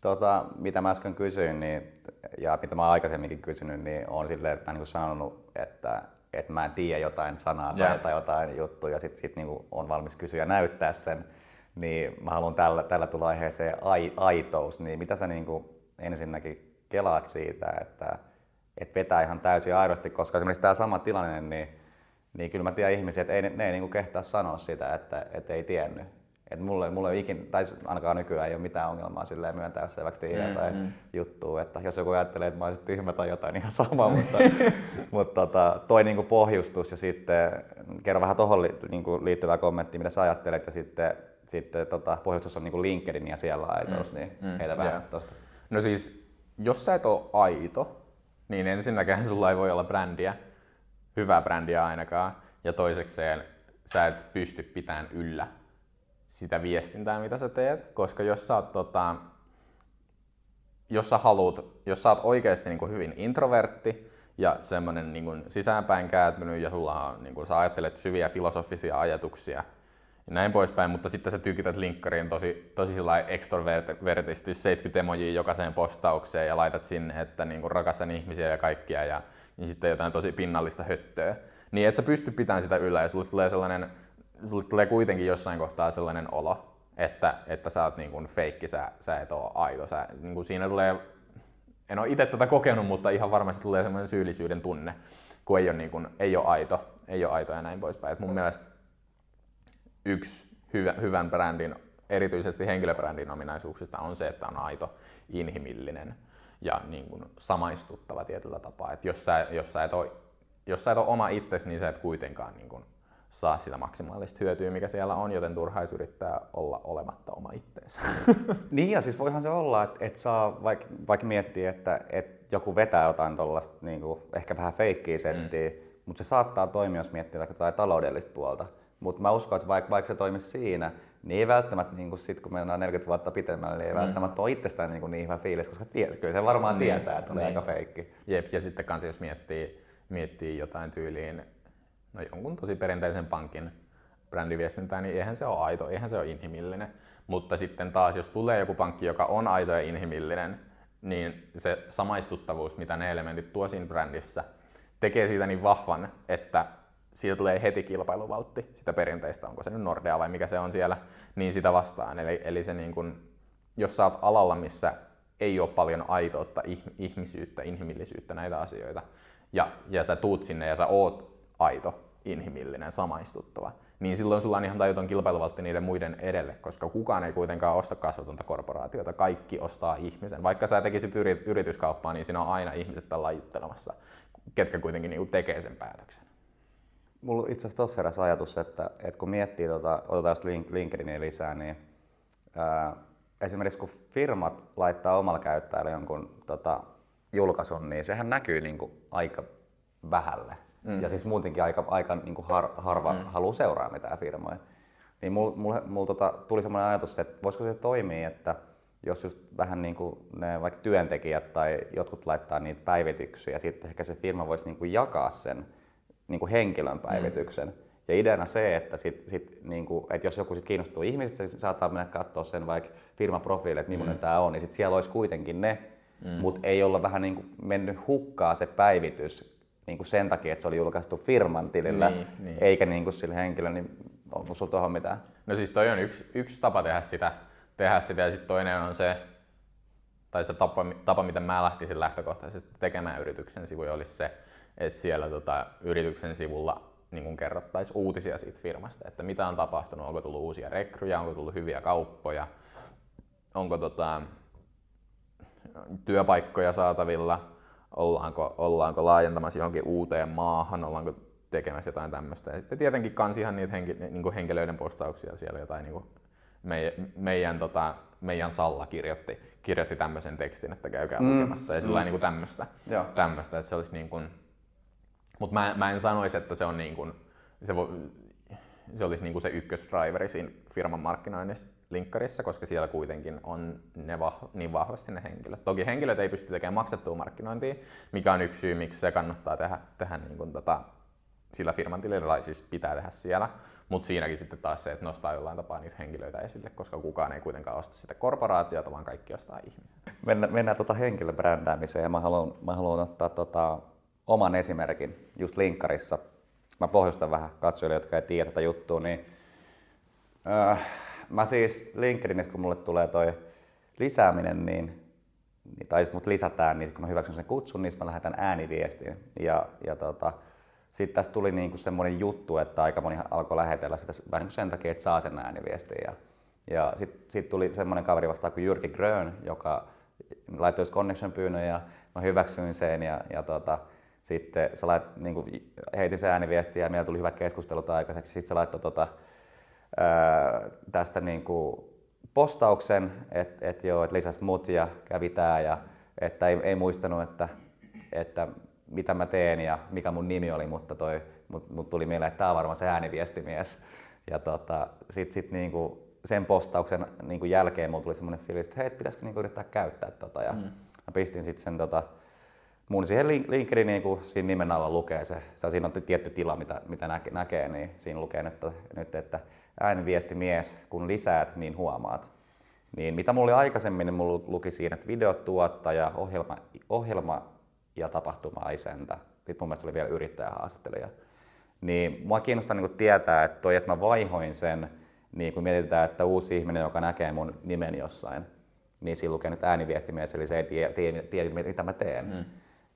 Tota, mitä mä äsken kysyin, niin, ja mitä mä oon aikaisemminkin kysynyt, niin on silleen, että niin sanonut, että, että mä en tiedä jotain sanaa yeah. tai, tai jotain juttuja, ja sitten sit, niin on valmis kysyä ja näyttää sen. Niin mä haluan tällä, tällä tulla aiheeseen ai, aitous. Niin mitä sä niin kuin ensinnäkin kelaat siitä, että, että vetää ihan täysin aidosti, koska esimerkiksi tämä sama tilanne, niin, niin kyllä mä tiedän ihmisiä, että ei, ne, ne ei niin kehtaa sanoa sitä, että, että ei tiennyt. Et mulle, mulle ei ikin, tai ainakaan nykyään ei ole mitään ongelmaa silleen myöntää, jos ei vaikka tiedä mm, tai mm. juttua. Että jos joku ajattelee, että mä olisin tyhmä tai jotain, niin ihan sama. *laughs* mutta mutta tota, toi niinku pohjustus ja sitten kerro vähän tuohon li, niinku liittyvää kommenttia, mitä sä ajattelet. Ja sitten, sitten tota, pohjustus on niinku LinkedIn ja siellä aitous, mm, niin mm, heitä vähän yeah. tosta. No siis, jos sä et ole aito, niin ensinnäkään *laughs* sulla ei voi olla brändiä, hyvää brändiä ainakaan. Ja toisekseen sä et pysty pitämään yllä sitä viestintää, mitä sä teet, koska jos sä oot, tota, jos sä haluut, jos sä oot oikeasti niin kuin hyvin introvertti ja semmoinen niin sisäänpäin kääntynyt ja sulla on, niin kuin, sä ajattelet syviä filosofisia ajatuksia ja näin poispäin, mutta sitten sä tykität linkkariin tosi, tosi extrovertisti 70 emojia jokaiseen postaukseen ja laitat sinne, että niin kuin rakastan ihmisiä ja kaikkia ja niin sitten jotain tosi pinnallista höttöä. Niin et sä pysty pitämään sitä yllä ja sulle tulee sellainen sulle tulee kuitenkin jossain kohtaa sellainen olo, että, että sä oot niin kuin feikki, sä, sä et ole aito. Sä, niin kuin siinä tulee, en ole itse tätä kokenut, mutta ihan varmasti tulee sellainen syyllisyyden tunne, kun ei ole, niin kuin, ei ole aito, ei ole aito ja näin poispäin. Et mun mielestä yksi hyvä, hyvän brändin, erityisesti henkilöbrändin ominaisuuksista on se, että on aito, inhimillinen ja niin kuin samaistuttava tietyllä tapaa. Et jos, sä, jos, sä et ole, jos sä et ole oma itsesi, niin sä et kuitenkaan niin kuin saa sitä maksimaalista hyötyä, mikä siellä on, joten turhais yrittää olla olematta oma itteensä. *laughs* niin ja siis voihan se olla, että et saa vaikka vaik miettiä, että et joku vetää jotain tuollaista niin ehkä vähän feikkiä settiä, mm. mutta se saattaa toimia, jos miettii vaikka jotain taloudellista puolta. Mutta mä uskon, että vaikka, vaikka se toimisi siinä, niin ei välttämättä, niin kuin sit, kun mennään 40 vuotta pitemmälle, niin ei mm. välttämättä ole itsestään niin, niin hyvä fiilis, koska ties, kyllä se varmaan niin. tietää, että on niin. aika feikki. Jep, ja sitten kanssa jos miettii, miettii jotain tyyliin no jonkun tosi perinteisen pankin brändiviestintää, niin eihän se ole aito, eihän se ole inhimillinen. Mutta sitten taas, jos tulee joku pankki, joka on aito ja inhimillinen, niin se samaistuttavuus, mitä ne elementit tuo siinä brändissä, tekee siitä niin vahvan, että siitä tulee heti kilpailuvaltti, sitä perinteistä, onko se nyt Nordea vai mikä se on siellä, niin sitä vastaan. Eli, eli se niin kun, jos sä oot alalla, missä ei ole paljon aitoutta, ihmisyyttä, inhimillisyyttä, näitä asioita, ja, ja sä tuut sinne ja sä oot aito, inhimillinen, samaistuttava, niin silloin sulla on ihan tajuton kilpailuvaltti niiden muiden edelle, koska kukaan ei kuitenkaan osta kasvatonta korporaatiota, kaikki ostaa ihmisen. Vaikka sä tekisit yrityskauppaa, niin siinä on aina ihmiset tällä juttelemassa, ketkä kuitenkin niinku tekee sen päätöksen. Mulla itse asiassa tuossa heräsi ajatus, että, että kun miettii, tota, otetaan link, LinkedInia lisää, niin ää, esimerkiksi kun firmat laittaa omalla käyttäjällä jonkun tota, julkaisun, niin sehän näkyy niin kuin aika vähälle. Mm. Ja siis muutenkin aika, aika niin kuin har, harva mm. haluaa seuraa mitään firmoja. Niin mulla mul, mul, tota, tuli sellainen ajatus, että voisiko se toimia, että jos just vähän niin kuin ne vaikka työntekijät tai jotkut laittaa niitä päivityksiä, ja sitten ehkä se firma voisi niin kuin jakaa sen niin kuin henkilön päivityksen. Mm. Ja ideana se, että, sit, sit, niin kuin, että jos joku sit kiinnostuu ihmisistä, se saattaa mennä katsoa sen vaikka firmaprofiili, että millainen mm. tämä on, niin sit siellä olisi kuitenkin ne, mm. mutta ei olla vähän niin kuin mennyt hukkaa se päivitys niin kuin sen takia, että se oli julkaistu firman tilillä, niin, niin. eikä niin kuin sille henkilölle, niin onko sinulla tuohon mitään? No siis toi on yksi, yksi tapa tehdä sitä, tehdä sitä ja sitten toinen on se, tai se tapa, tapa, miten mä lähtisin lähtökohtaisesti tekemään yrityksen sivuja, olisi se, että siellä tota, yrityksen sivulla niin kerrottaisiin uutisia siitä firmasta, että mitä on tapahtunut, onko tullut uusia rekryjä, onko tullut hyviä kauppoja, onko tota, työpaikkoja saatavilla, ollaanko, ollaanko laajentamassa johonkin uuteen maahan, ollaanko tekemässä jotain tämmöistä. Ja sitten tietenkin kans ihan niitä henki, niin kuin henkilöiden postauksia siellä jotain niin kuin meidän, meidän, tota, meidän Salla kirjoitti, kirjoitti tämmöisen tekstin, että käykää mm. lukemassa ja sillä mm. niin tämmöistä, tämmöistä, että se olisi niin kuin, mutta mä, mä en sanoisi, että se on niin kuin, se, vo, se olisi niin kuin se ykkösdriveri siinä firman markkinoinnissa linkkarissa, koska siellä kuitenkin on ne vah- niin vahvasti ne henkilöt. Toki henkilöt ei pysty tekemään maksettua markkinointia, mikä on yksi syy, miksi se kannattaa tehdä, tehdä niin kuin tota, sillä firman tilillä, siis pitää tehdä siellä. Mutta siinäkin sitten taas se, että nostaa jollain tapaa niitä henkilöitä esille, koska kukaan ei kuitenkaan osta sitä korporaatiota, vaan kaikki ostaa ihmisen. Mennään, mennään tuota henkilöbrändäämiseen ja mä haluan, mä haluan ottaa tota, oman esimerkin just linkkarissa. Mä pohjustan vähän katsojille, jotka ei tiedä tätä juttua, niin äh, mä siis LinkedInissä, kun mulle tulee toi lisääminen, niin, niin tai siis mut lisätään, niin kun mä hyväksyn sen kutsun, niin mä lähetän ääniviestin. Ja, ja tota, sitten tästä tuli niinku semmoinen juttu, että aika moni alkoi lähetellä sitä vähän niin sen takia, että saa sen ääniviestin. Ja, ja sitten sit tuli semmoinen kaveri vastaan kuin Jyrki Grön, joka laittoi connection pyynnön ja mä hyväksyin sen ja, ja tota, sitten sä lait, niin kuin, heitin sen ääniviestin ja meillä tuli hyvät keskustelut aikaiseksi. Sitten se laittoi tota, tästä niin kuin postauksen, että et joo, et lisäsi mut ja kävi tää ja että ei, ei muistanut, että, että mitä mä teen ja mikä mun nimi oli, mutta toi, mut, mut tuli mieleen, että tämä on varmaan se ääniviestimies. Ja tota, sit, sit niinku sen postauksen niinku jälkeen mulla tuli semmoinen fiilis, että hei, pitäisikö niinku yrittää käyttää tota. Ja mm. mä pistin sitten sen tota, mun siihen LinkedIniin, niin kun siinä nimen alla lukee se, siinä on tietty tila, mitä, mitä näkee, näkee, niin siinä lukee nyt, nyt että ääniviestimies, kun lisäät, niin huomaat. Niin mitä mulla oli aikaisemmin, niin mulla luki siinä, että videotuottaja, ohjelma, ohjelma ja tapahtuma-isäntä. Sitten mun mielestä oli vielä yrittäjähaastattelija. Niin mua kiinnostaa niin tietää, että toi, että mä vaihoin sen, niin kun mietitään, että uusi ihminen, joka näkee mun nimen jossain, niin siinä lukee nyt ääniviestimies, eli se ei tiedä, tiedä, tiedä mitä mä teen. Mm.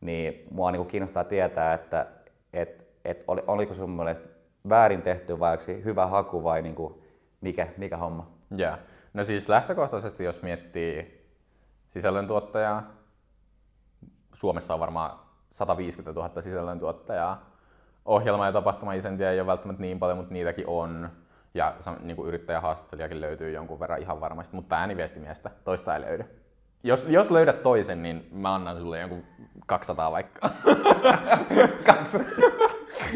Niin mua niin kiinnostaa tietää, että et, et, oliko sun mielestä väärin tehty vai onko hyvä haku vai niin kuin mikä, mikä homma? Yeah. No siis lähtökohtaisesti, jos miettii sisällöntuottajaa, Suomessa on varmaan 150 000 sisällöntuottajaa. Ohjelma- ja tapahtuma-isäntiä ei ole välttämättä niin paljon, mutta niitäkin on. Ja niin kuin yrittäjähaastattelijakin löytyy jonkun verran ihan varmasti, mutta ääniviestimiestä toista ei löydy. Jos, jos löydät toisen, niin mä annan sulle jonkun 200 vaikka. *laughs*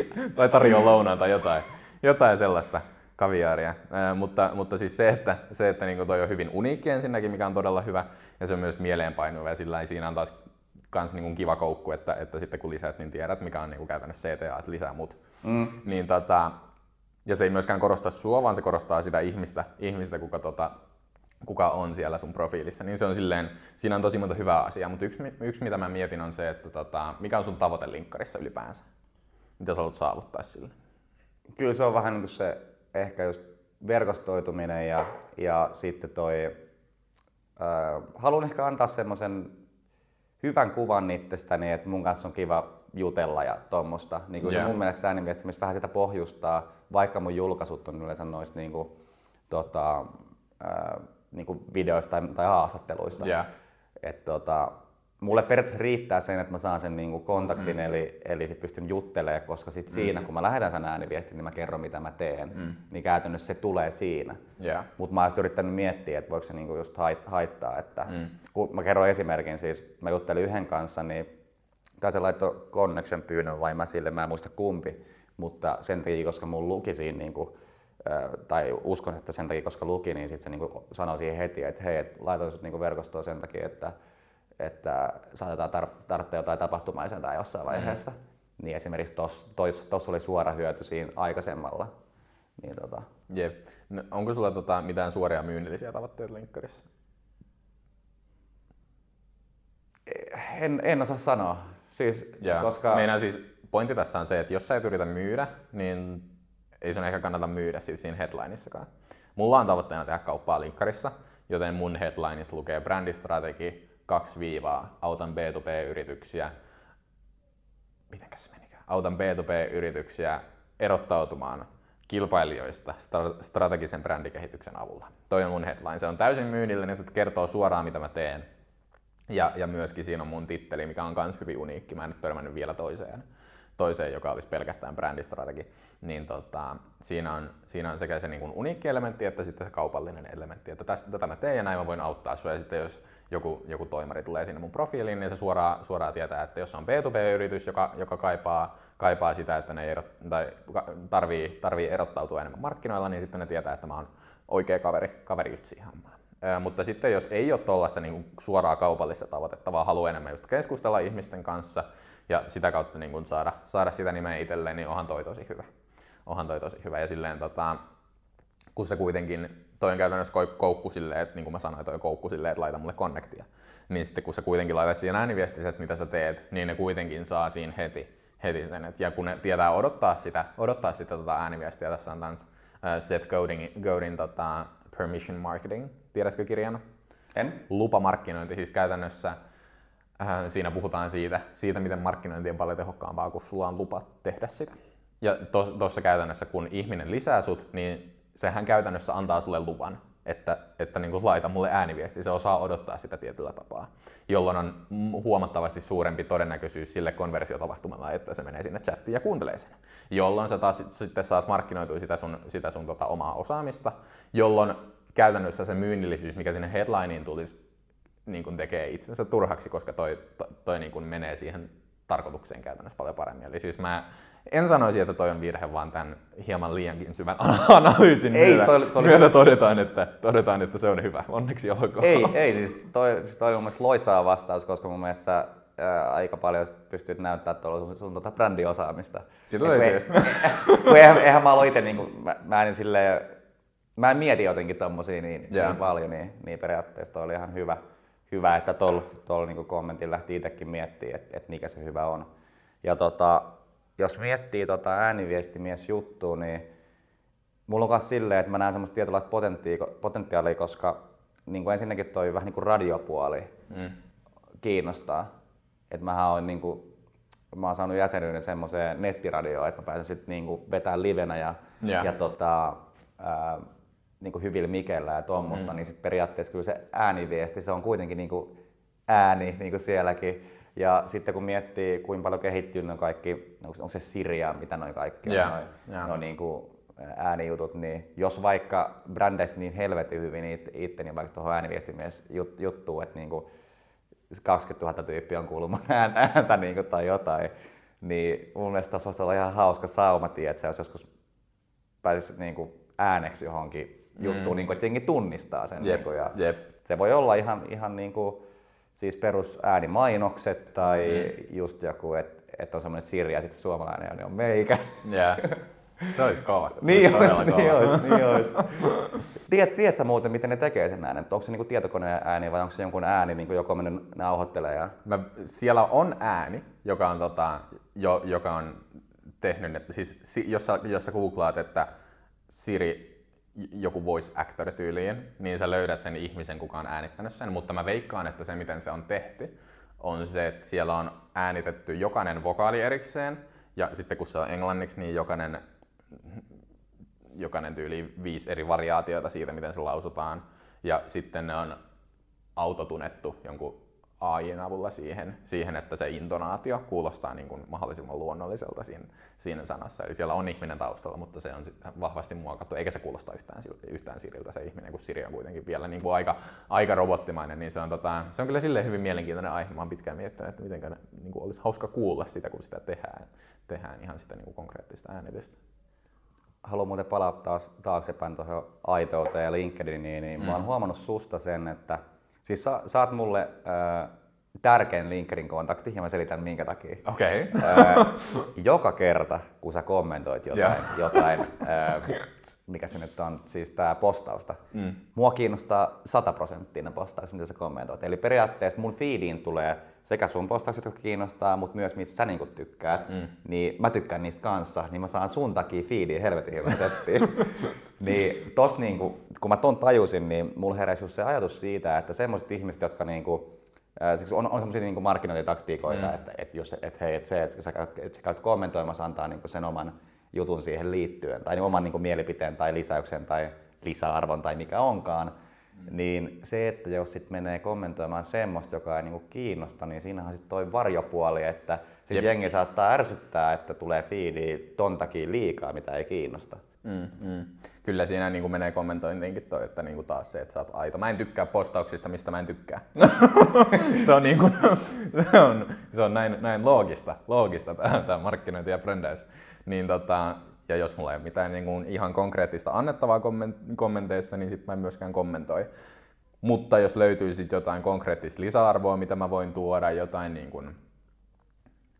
*laughs* tai tarjoa lounaan tai jotain, jotain sellaista kaviaaria. Ää, mutta, mutta siis se, että, se, että niin toi on hyvin uniikki ensinnäkin, mikä on todella hyvä, ja se on myös mieleenpainuva, ja sillä siinä on taas kans niin kiva koukku, että, että sitten kun lisäät, niin tiedät, mikä on niin käytännössä CTA, että lisää mut. Mm. Niin, tota, ja se ei myöskään korosta sua, vaan se korostaa sitä ihmistä, ihmistä kuka tota, kuka on siellä sun profiilissa, niin se on silleen, siinä on tosi monta hyvää asiaa, mutta yksi, yksi mitä mä mietin on se, että tota, mikä on sun tavoite linkkarissa ylipäänsä? Mitä sä haluat saavuttaa sille? Kyllä se on vähän niin kuin se ehkä just verkostoituminen ja, ja sitten toi, äh, haluan ehkä antaa semmoisen hyvän kuvan itsestäni, että mun kanssa on kiva jutella ja tuommoista. Niin kuin yeah. se mun mielestä säännönviestimis vähän sitä pohjustaa, vaikka mun julkaisut on yleensä noista niin kuin, tota, äh, niin kuin videoista tai, tai haastatteluista. Yeah. Et, tota, mulle periaatteessa riittää sen, että mä saan sen niin kuin kontaktin, mm. eli, eli sit pystyn juttelemaan, koska sit mm. siinä, kun mä lähetän sen ääniviestin, niin mä kerron, mitä mä teen. Mm. Niin käytännössä se tulee siinä. Yeah. Mutta mä oon yrittänyt miettiä, että voiko se niinku just haittaa. Että mm. Kun mä kerron esimerkin, siis mä juttelin yhden kanssa, niin tai se laittoi connection pyynnön vai mä sille, mä en muista kumpi, mutta sen takia, koska mun luki siinä niin kuin, tai uskon, että sen takia, koska luki, niin sitten se niin sanoi siihen heti, että hei, et laitoin sut niin verkostoon sen takia, että, että saatetaan tar- tarvitse jotain tapahtumaisen tai jossain vaiheessa. Mm. Niin esimerkiksi tuossa oli suora hyöty siinä aikaisemmalla. Niin tota. Jep. No, onko sulla tota, mitään suoria myynnillisiä tavoitteita linkkarissa? En, en osaa sanoa. Siis, ja, koska... Meidän siis pointti tässä on se, että jos sä et yritä myydä, niin ei sun ehkä kannata myydä siitä siinä headlineissakaan. Mulla on tavoitteena tehdä kauppaa linkkarissa, joten mun headlineissa lukee brändistrategi, kaksi viivaa, autan B2B-yrityksiä, mitenkäs menikään? Autan B2B-yrityksiä erottautumaan kilpailijoista strategisen brändikehityksen avulla. Toi on mun headline. Se on täysin myynnillinen, se kertoo suoraan mitä mä teen. Ja, ja myöskin siinä on mun titteli, mikä on myös hyvin uniikki. Mä en nyt törmännyt vielä toiseen, toiseen joka olisi pelkästään brändistrategi. Niin tota, siinä, on, siinä on sekä se niin uniikki elementti että sitten se kaupallinen elementti. Että tästä, tätä mä teen ja näin mä voin auttaa sua. Ja sitten jos joku, joku toimari tulee sinne mun profiiliin, niin se suoraan, suoraan tietää, että jos on B2B-yritys, joka, joka kaipaa, kaipaa sitä, että ne erot, tai tarvii, tarvii erottautua enemmän markkinoilla, niin sitten ne tietää, että mä oon oikea kaveri, kaveri just siihen hommaan mutta sitten jos ei ole tuollaista niin suoraa kaupallista tavoitetta, vaan haluaa enemmän just keskustella ihmisten kanssa ja sitä kautta niin kuin saada, saada sitä nimeä itselleen, niin onhan toi tosi hyvä. Onhan toi tosi hyvä. Ja silleen, tota, kun se kuitenkin, toi on käytännössä koukku silleen, että niin kuin mä sanoin, toi koukku silleen, että laita mulle connectia. Niin sitten kun sä kuitenkin laitat siihen että mitä sä teet, niin ne kuitenkin saa siinä heti, heti sen. Et, ja kun ne tietää odottaa sitä, odottaa sitä tota ääniviestiä, tässä on tämän Seth Godin, Godin tota, Permission Marketing, Tiedätkö kirjan? En. Lupamarkkinointi, siis käytännössä äh, siinä puhutaan siitä, siitä, miten markkinointi on paljon tehokkaampaa, kun sulla on lupa tehdä sitä. Ja tuossa käytännössä, kun ihminen lisää sut, niin sehän käytännössä antaa sulle luvan, että, että niin kuin laita mulle ääniviesti, se osaa odottaa sitä tietyllä tapaa, jolloin on huomattavasti suurempi todennäköisyys sille konversiotapahtumalla, että se menee sinne chattiin ja kuuntelee sen. Jolloin sä taas sitten saat markkinoitua sitä sun, sitä sun tota omaa osaamista, jolloin käytännössä se myynnillisyys, mikä sinne headlineen tulisi, niin kuin tekee itsensä turhaksi, koska toi, toi, toi niin kuin menee siihen tarkoitukseen käytännössä paljon paremmin. Eli siis mä en sanoisi, että toi on virhe, vaan tämän hieman liiankin syvän *laughs* analyysin ei, myötä, toi, toi, myötä todetaan, että, todetaan, että se on hyvä. Onneksi olkoon. Ei, ei siis toi, siis toi on mun loistava vastaus, koska mun mielestä ää, aika paljon pystyt näyttämään tuolla sun, sun tuota brändiosaamista. Sitä löytyy. *laughs* eihän, eihän mä aloin itse, niin kuin, mä, mä en silleen, mä en mieti jotenkin tommosia niin, yeah. niin paljon, niin, niin periaatteessa toi oli ihan hyvä, hyvä että tuolla tol, niin kommentin lähti itsekin miettimään, että et mikä se hyvä on. Ja tota, jos miettii tota ääniviestimies juttua, niin mulla on myös silleen, että mä näen semmoista tietynlaista potentiaalia, koska niin kuin ensinnäkin toi vähän niin kuin radiopuoli mm. kiinnostaa. Että mähän on niin kuin, mä oon saanut jäsenyyden semmoiseen nettiradioon, että mä pääsen sitten niin vetämään livenä ja, yeah. ja tota, ää, niin kuin hyvillä mikellä ja tuommoista, mm. niin sit periaatteessa kyllä se ääniviesti, se on kuitenkin niin kuin ääni niin kuin sielläkin. Ja sitten kun miettii, kuinka paljon kehittyy noin kaikki, onko se Siria, mitä noin kaikki yeah. on, noin, yeah. noin niin kuin äänijutut, niin jos vaikka brändeissä niin helvetin hyvin itse, niin vaikka tuohon ääniviestimies jut, juttuun, että niin kuin 20 000 tyyppiä on kuullut ääntä, ääntä niin kuin, tai jotain, niin mun mielestä tässä olisi olla ihan hauska sauma, että jos joskus pääsisi niin kuin ääneksi johonkin juttu, mm. niin kuin, että jengi tunnistaa sen. Jep. Niin kuin, ja Jep. Se voi olla ihan, ihan niin kuin, siis perus äänimainokset tai mm. just joku, että et on semmoinen Siri ja sitten suomalainen niin on meikä. Yeah. Se olisi kova. *laughs* niin olisi, niin olisi, niin *laughs* olisi. Tiedät, tiedätkö muuten, miten ne tekee sen äänen? Onko se niinku tietokoneen ääni vai onko se jonkun ääni, niinku joku mennyt nauhoittelee? Ja... Mä, siellä on ääni, joka on, tota, jo, joka on tehnyt, että siis jos sä, jos sä googlaat, että Siri joku voice actor tyyliin, niin sä löydät sen ihmisen, kuka on äänittänyt sen, mutta mä veikkaan, että se miten se on tehty, on se, että siellä on äänitetty jokainen vokaali erikseen, ja sitten kun se on englanniksi, niin jokainen, jokainen tyyli viisi eri variaatiota siitä, miten se lausutaan. Ja sitten ne on autotunettu jonkun AIin avulla siihen, siihen, että se intonaatio kuulostaa niin kuin mahdollisimman luonnolliselta siinä, siinä sanassa. Eli siellä on ihminen taustalla, mutta se on vahvasti muokattu, eikä se kuulosta yhtään, yhtään Siriltä se ihminen, kun Siri on kuitenkin vielä niin kuin aika, aika robottimainen, niin se on, tota, se on kyllä silleen hyvin mielenkiintoinen aihe. Mä oon pitkään miettinyt, että miten niin kuin olisi hauska kuulla sitä, kun sitä tehdään, tehdään ihan sitä niin kuin konkreettista äänitystä haluan muuten palata taas taaksepäin tuohon aitouteen ja LinkedIniin, niin mm. mä oon mm. huomannut susta sen, että Siis sä, sä oot mulle äh, tärkein LinkedIn kontakti ja mä selitän minkä takia. Okei. Okay. Äh, joka kerta, kun sä kommentoit jotain, yeah. jotain äh, mikä se nyt on, siis tää postausta. Mm. Mua kiinnostaa sataprosenttinen postaus, mitä sä kommentoit. Eli periaatteessa mun feediin tulee sekä sun postaukset, jotka kiinnostaa, mutta myös mistä sä niinku tykkäät. Mm. Niin mä tykkään niistä kanssa, niin mä saan sun takia feediin helvetin hyvän settiin. *laughs* niin tosta niinku, kun mä ton tajusin, niin mulla heräsi just se ajatus siitä, että semmoiset ihmiset, jotka niinku, äh, siis on, on semmoisia niinku markkinointitaktiikoita, mm. että, että, jos, että hei, että se, että sä käyt, että sä käyt kommentoimassa, antaa niinku sen oman jutun siihen liittyen, tai niin oman niin mielipiteen tai lisäyksen tai lisäarvon tai mikä onkaan, mm. niin se, että jos sit menee kommentoimaan semmoista, joka ei niin kiinnosta, niin siinähän sitten toi varjopuoli, että se jengi saattaa ärsyttää, että tulee fiidi ton takia liikaa, mitä ei kiinnosta. Mm, mm. Kyllä siinä niin kuin menee kommentointiinkin toi, että niin kuin taas se, että sä oot aito. Mä en tykkää postauksista, mistä mä en tykkää. *laughs* se on, niin kuin, se on, se on näin, näin loogista, loogista tämä markkinointi ja brändäys. Niin tota, ja jos mulla ei ole mitään niin kuin ihan konkreettista annettavaa kommenteissa, niin sitten mä en myöskään kommentoi. Mutta jos löytyy sitten jotain konkreettista lisäarvoa, mitä mä voin tuoda, jotain niin kuin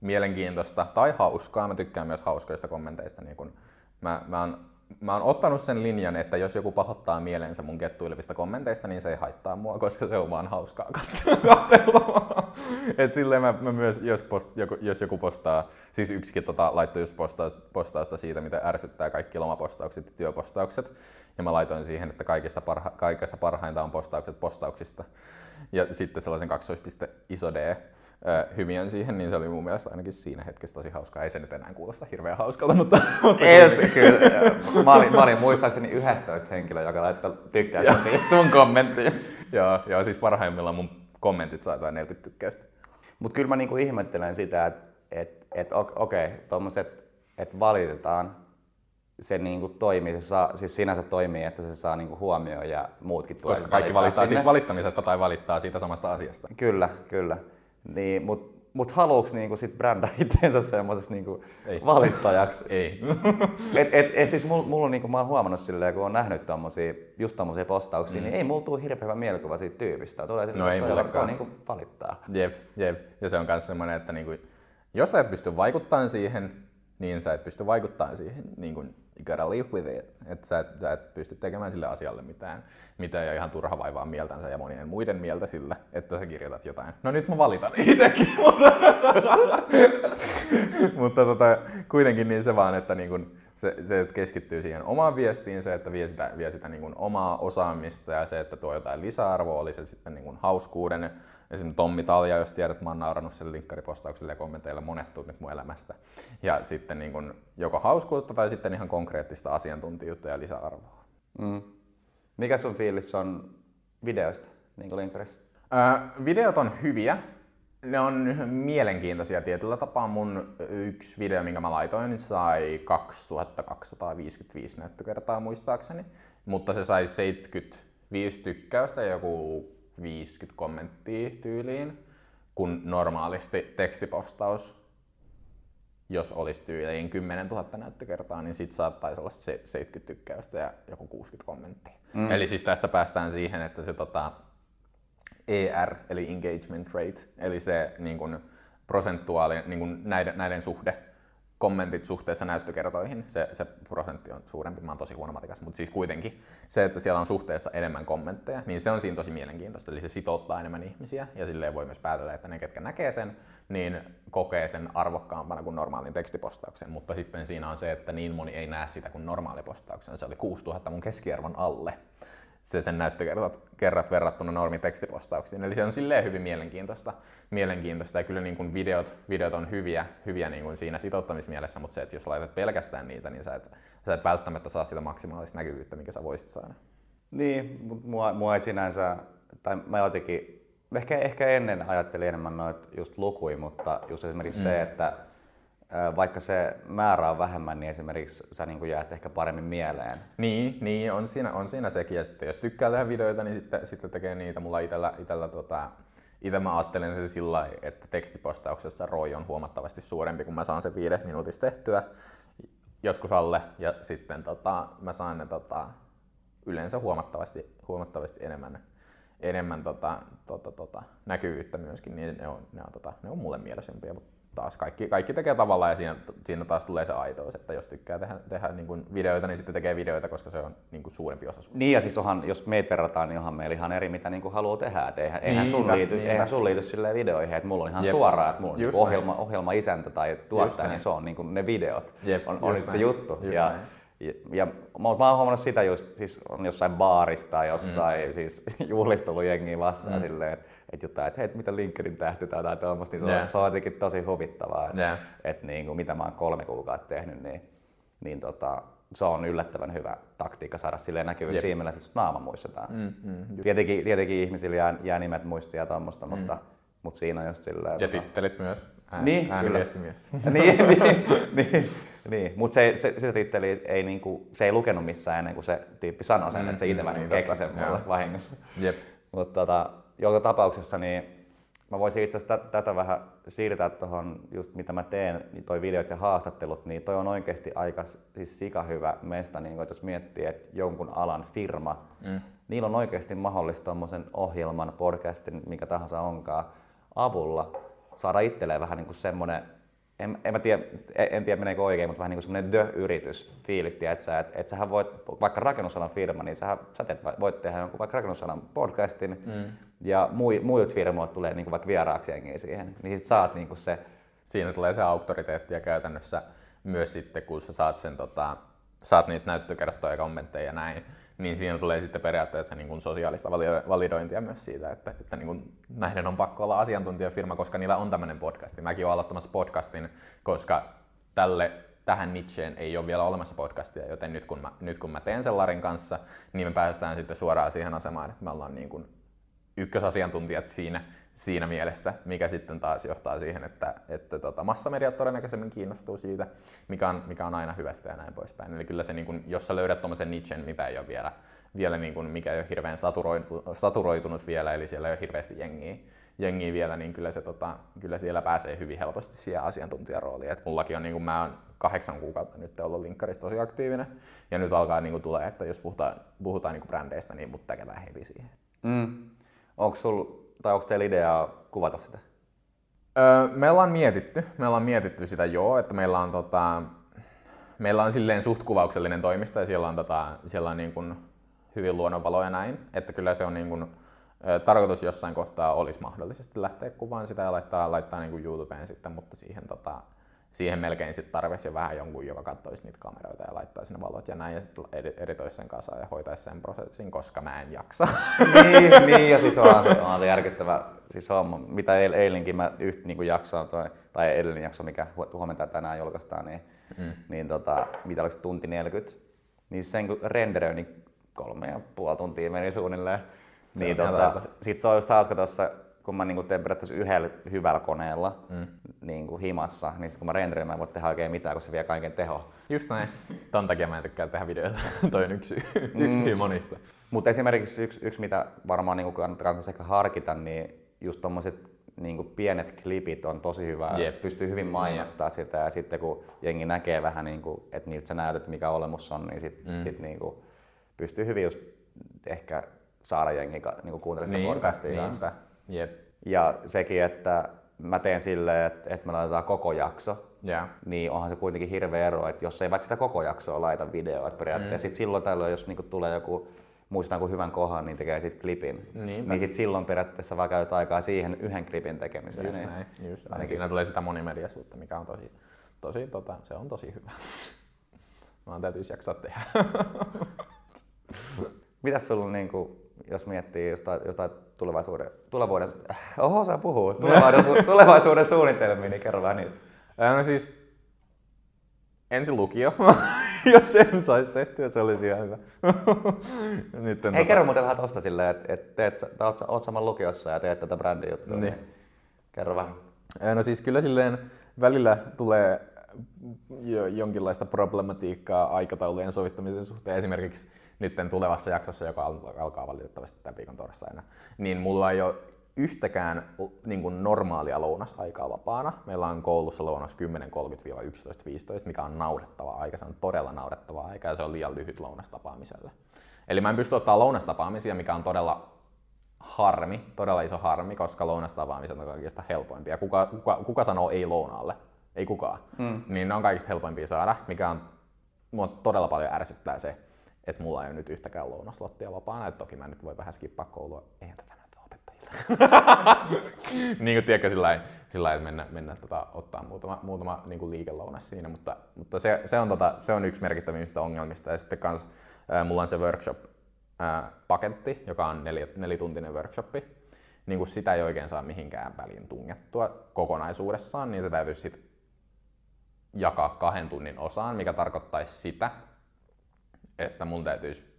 mielenkiintoista tai hauskaa, mä tykkään myös hauskoista kommenteista. Niin kun mä, mä oon mä oon ottanut sen linjan, että jos joku pahoittaa mielensä mun kettuilevista kommenteista, niin se ei haittaa mua, koska se on vaan hauskaa katsella. *laughs* Et silleen mä, mä myös, jos, post, joku, jos joku postaa, siis yksikin tota, laittoi just postausta, postausta siitä, miten ärsyttää kaikki lomapostaukset ja työpostaukset. Ja mä laitoin siihen, että kaikista, parha, kaikista parhainta on postaukset postauksista. Ja sitten sellaisen kaksoispiste iso D hyviän siihen, niin se oli mun mielestä ainakin siinä hetkessä tosi hauskaa. Ei se nyt enää kuulosta hirveän hauskalta, mutta... *laughs* Ei se kyllä. Mä olin, mä olin muistaakseni 11 henkilö, joka laittoi tykkää sun kommenttiin. *laughs* joo, joo, siis parhaimmillaan mun kommentit sai jotain 40 tykkäystä. Mutta kyllä mä niinku ihmettelen sitä, että et, et, okei, okay, tuommoiset, että valitetaan, se niinku toimii, se saa, siis sinänsä toimii, että se saa niinku huomioon ja muutkin tulee Koska kaikki valittaa siitä valittamisesta tai valittaa siitä samasta asiasta. Kyllä, kyllä. Niin, mutta mut haluuks niinku sit brändää *laughs* itseensä semmoisessa niinku valittajaksi? *laughs* Ei. *laughs* et, et, et siis mulla mul on niinku, mä oon huomannut silleen, kun on nähnyt tommosia, just tommosia postauksia, mm. niin ei mulla tule hirveän hyvä mielikuva siitä tyypistä. Tulee no ei mullekaan. Niinku valittaa. Jep, jep. Ja se on myös semmoinen, että niinku, jos sä et pysty vaikuttamaan siihen, niin sä et pysty vaikuttamaan siihen niin kuin, you gotta live with it. Että sä, sä et pysty tekemään sille asialle mitään, mitä ei ihan turha vaivaa mieltänsä ja monien muiden mieltä sillä, että sä kirjoitat jotain. No nyt mä valitan *laughs* itsekin, mutta, *laughs* mutta tota, kuitenkin niin se vaan, että niin kun se, se että keskittyy siihen omaan viestiin, se, että vie sitä, vie sitä niin kun omaa osaamista ja se, että tuo jotain lisäarvoa, oli se sitten niin kun hauskuuden Esimerkiksi Tommi Talja, jos tiedät, mä oon naurannut sen linkkaripostaukselle ja kommenteilla monet tunnit mun elämästä. Ja sitten niin kun joko hauskuutta tai sitten ihan konkreettista asiantuntijuutta ja lisäarvoa. Mm. Mikä sun fiilis on videoista niin linkkarissa? Öö, videot on hyviä. Ne on mielenkiintoisia tietyllä tapaa. Mun yksi video, minkä mä laitoin, niin sai 2255 näyttökertaa muistaakseni. Mutta se sai 75 tykkäystä ja joku 50 kommenttia tyyliin, kun normaalisti tekstipostaus, jos olisi tyyliin 10 000 näyttökertaa, niin sit saattaisi olla 70 tykkäystä ja joku 60 kommenttia. Mm. Eli siis tästä päästään siihen, että se tota, ER, eli engagement rate, eli se niin kun, prosentuaali, niin kun näiden, näiden suhde kommentit suhteessa näyttökertoihin, se, se prosentti on suurempi, mä oon tosi huono matikassa, mutta siis kuitenkin se, että siellä on suhteessa enemmän kommentteja, niin se on siinä tosi mielenkiintoista, eli se sitouttaa enemmän ihmisiä ja silleen voi myös päätellä, että ne, ketkä näkee sen, niin kokee sen arvokkaampana kuin normaalin tekstipostauksen, mutta sitten siinä on se, että niin moni ei näe sitä kuin normaali postauksen, se oli 6000 mun keskiarvon alle se sen näyttökerrat kerrat verrattuna normitekstipostauksiin. Eli se on silleen hyvin mielenkiintoista, mielenkiintoista ja kyllä niin kuin videot, videot on hyviä, hyviä niin kuin siinä sitouttamismielessä, mutta se, että jos laitat pelkästään niitä, niin sä et, sä et välttämättä saa sitä maksimaalista näkyvyyttä, mikä sä voisit saada. Niin, mutta mua, mua ei sinänsä, tai mä jotenkin, ehkä, ehkä ennen ajattelin enemmän noita just lukuja, mutta just esimerkiksi mm. se, että vaikka se määrä on vähemmän, niin esimerkiksi sä niin jäät ehkä paremmin mieleen. Niin, niin on, siinä, on siinä sekin. Ja sitten jos tykkää tehdä videoita, niin sitten, sitten tekee niitä. Mulla itellä, itellä tota, itse mä ajattelen se sillä että tekstipostauksessa ROI on huomattavasti suurempi, kun mä saan sen viides minuutissa tehtyä joskus alle. Ja sitten tota, mä saan ne tota, yleensä huomattavasti, huomattavasti enemmän, enemmän tota, tota, tota, näkyvyyttä myöskin, niin ne on, ne on, tota, ne on mulle mieleisempiä. Mutta taas kaikki, kaikki tekee tavallaan ja siinä, siinä taas tulee se aitous, että jos tykkää tehdä, tehdä niin kuin videoita, niin sitten tekee videoita, koska se on niin kuin suurempi osa sun. Niin ja siis onhan, jos meitä verrataan, niin onhan meillä ihan eri, mitä niin kuin haluaa tehdä. Et eihän, eihän, sun liity, niinpä. eihän sun liity silleen videoihin, että mulla on ihan Jep. suoraan, että mulla on niin ohjelma, ohjelma isäntä tai tuottaja, niin se on niin kuin ne videot. Jep, on, on se juttu. Just ja, näin. Ja, ja mä, oon huomannut sitä just, siis on jossain baarista tai jossain mm. siis *laughs* juhlistelu jengiä vastaan mm. silleen, että et jotain, että hei, mitä LinkedIn tähti tai tuommoista, niin se, yeah. on, se on jotenkin tosi huvittavaa, että yeah. et, niin kuin, mitä mä oon kolme kuukautta tehnyt, niin, niin tota, se on yllättävän hyvä taktiikka saada silleen näkyvyyttä siinä mielessä, että naama muistetaan. Mm, mm, tietenkin, tietenkin ihmisillä jää, jää nimet muistia ja tuommoista, mm. mutta, mutta siinä on just silleen... Ja tota... tittelit myös. Ään, niin, ääniviestimies. *laughs* niin, niin, niin, niin. mutta se, se, se titteli ei, niinku, se ei lukenut missään ennen kuin se tyyppi sanoi sen, mm, että se itse mm, niin, keksi sen mulle vahingossa. Jep. Mutta tota, joka tapauksessa niin mä voisin itse asiassa tätä vähän siirtää tuohon just mitä mä teen, niin toi videot ja haastattelut, niin toi on oikeasti aika siis sika hyvä mesta, niin jos miettii, että jonkun alan firma, mm. niillä on oikeasti mahdollista tuommoisen ohjelman, podcastin, mikä tahansa onkaan, avulla saada itselleen vähän niin kuin semmoinen en, en, mä tiedä, en tiedä meneekö oikein, mutta vähän niin kuin semmoinen the-yritys fiilis, että sä, et, et sähän voit, vaikka rakennusalan firma, niin sä, sä teet, voit tehdä jonkun vaikka rakennusalan podcastin, mm. Ja muut firmoit tulee niin vaikka vieraaksi jengiä siihen, niin sit saat niin se... Siinä tulee se auktoriteetti ja käytännössä myös sitten, kun sä saat, sen, tota, saat niitä näyttökertoja ja kommentteja ja näin, niin siinä tulee sitten periaatteessa niin sosiaalista validointia myös siitä, että, että niin näiden on pakko olla asiantuntijafirma, koska niillä on tämmöinen podcasti. Mäkin olen aloittamassa podcastin, koska tälle, tähän nicheen ei ole vielä olemassa podcastia, joten nyt kun mä, nyt kun mä teen sen Larin kanssa, niin me päästään sitten suoraan siihen asemaan, että me ollaan niin kuin ykkösasiantuntijat siinä, siinä mielessä, mikä sitten taas johtaa siihen, että, että tota, massamediat todennäköisemmin kiinnostuu siitä, mikä on, mikä on aina hyvästä ja näin poispäin. Eli kyllä se, niin kun, jos sä löydät tuommoisen nichen, mitä ei ole vielä, vielä niin kun, mikä ei ole hirveän saturoitunut, saturoitunut vielä, eli siellä ei ole hirveästi jengiä, jengiä vielä, niin kyllä, se, tota, kyllä siellä pääsee hyvin helposti siihen asiantuntijarooliin. Et mullakin on, niin kun mä oon kahdeksan kuukautta nyt ollut linkkarissa tosi aktiivinen, ja nyt alkaa niin tulee, että jos puhutaan, puhutaan niin brändeistä, niin mut teketään heti siihen. Mm. Onko sulla tai onko teillä ideaa kuvata sitä? Öö, me ollaan mietitty, me ollaan mietitty sitä joo, että meillä on, tota, meillä on silleen suht kuvauksellinen toimisto ja siellä on, tota, siellä on niin kuin hyvin luonnonvaloja näin, että kyllä se on niin kuin, tarkoitus jossain kohtaa olisi mahdollisesti lähteä kuvaan sitä ja laittaa, laittaa niin kuin YouTubeen sitten, mutta siihen tota, siihen melkein sitten tarvitsisi vähän jonkun, joka katsoisi niitä kameroita ja laittaa sinne valot ja näin ja sitten editoisi sen kanssa ja hoitaisi sen prosessin, koska mä en jaksa. niin, niin ja siis on, on se järkyttävä siis on, mitä eil, eilenkin mä yhtä niin jaksoin, toi, tai edellinen jakso, mikä huomenta tänään julkaistaan, niin, mm. niin tota, mitä oliko tunti 40, niin sen kun renderöi, niin kolme ja puoli tuntia meni suunnilleen. Se niin tota, sit se on just hauska tuossa kun mä niin teen periaatteessa yhdellä hyvällä koneella mm. niin kuin himassa, niin kun mä renderin, mä en voi tehdä oikein mitään, kun se vie kaiken teho. Just näin. Ton takia mä en tykkää tehdä videoita. *laughs* Toi on yksi, yksi mm. monista. Mutta esimerkiksi yksi, yksi, mitä varmaan niin kannattaisi ehkä harkita, niin just tommoset niin kuin pienet klipit on tosi hyvä, yep. pystyy hyvin mainostamaan yep. sitä ja sitten kun jengi näkee vähän, niin kuin, että niiltä sä näytät mikä olemus on, niin sitten mm. sit, niin kuin, pystyy hyvin just ehkä saada jengi niin kuuntelemaan sitä niinpä, podcastia niinpä. Yep. Ja sekin, että mä teen silleen, että, että me laitetaan koko jakso Yeah. niin onhan se kuitenkin hirveä ero, että jos ei vaikka sitä koko jaksoa laita videoa, että periaatteessa mm. sit silloin tällöin, jos niinku tulee joku muistan kuin hyvän kohan, niin tekee sitten klipin. Niinpä. Niin sitten silloin periaatteessa vaan käytetään aikaa siihen yhden klipin tekemiseen. Just niin näin, just näin. Siinä tulee sitä monimediasuutta, mikä on tosi, tosi tota, se on tosi hyvä. *laughs* Mä täytyisi jaksaa tehdä. *laughs* Mitäs sulla, niin kuin, jos miettii jostain, jostain tulevaisuuden, tulevaisuuden, oho sä puhuu, tulevaisuuden, tulevaisuuden suunnitelmia, niin kerro vähän niistä. No siis, ensin lukio. *laughs* jos sen saisi tehtyä, se olisi ihan hyvä. *laughs* Nyt Hei, tota... kerro muuten vähän tosta silleen, että et teet, oot, oot saman lukiossa ja teet tätä brändijuttua. Niin. niin. Kerro vähän. No siis kyllä silleen välillä tulee jo, jonkinlaista problematiikkaa aikataulujen sovittamisen suhteen. Esimerkiksi nyt tulevassa jaksossa, joka alkaa valitettavasti tämän viikon torstaina, niin mulla ei ole yhtäkään niin kuin normaalia lounasaikaa vapaana. Meillä on koulussa lounas 10.30-11.15, mikä on naurettava aika. Se on todella naurettava aika ja se on liian lyhyt lounastapaamiselle. Eli mä en pysty ottaa lounastapaamisia, mikä on todella harmi, todella iso harmi, koska lounastapaamiset on kaikista helpoimpia. Kuka, kuka, kuka sanoo ei lounaalle? Ei kukaan. Mm. Niin ne on kaikista helpoimpia saada, mikä on mua todella paljon ärsyttää se, että mulla ei ole nyt yhtäkään lounaslottia vapaana. Et toki mä nyt voi vähän skippaa koulua. Eihän tätä *laughs* niin kuin tiedätkö, sillä lailla, että mennä, mennä tota, ottaa muutama, muutama niin kuin liikelounas siinä, mutta, mutta se, se, on, tota, se on yksi merkittävimmistä ongelmista. Ja sitten kans, mulla on se workshop-paketti, joka on nel, nelituntinen workshoppi. Niin kuin sitä ei oikein saa mihinkään väliin tungettua kokonaisuudessaan, niin se täytyy sitten jakaa kahden tunnin osaan, mikä tarkoittaisi sitä, että mun täytyisi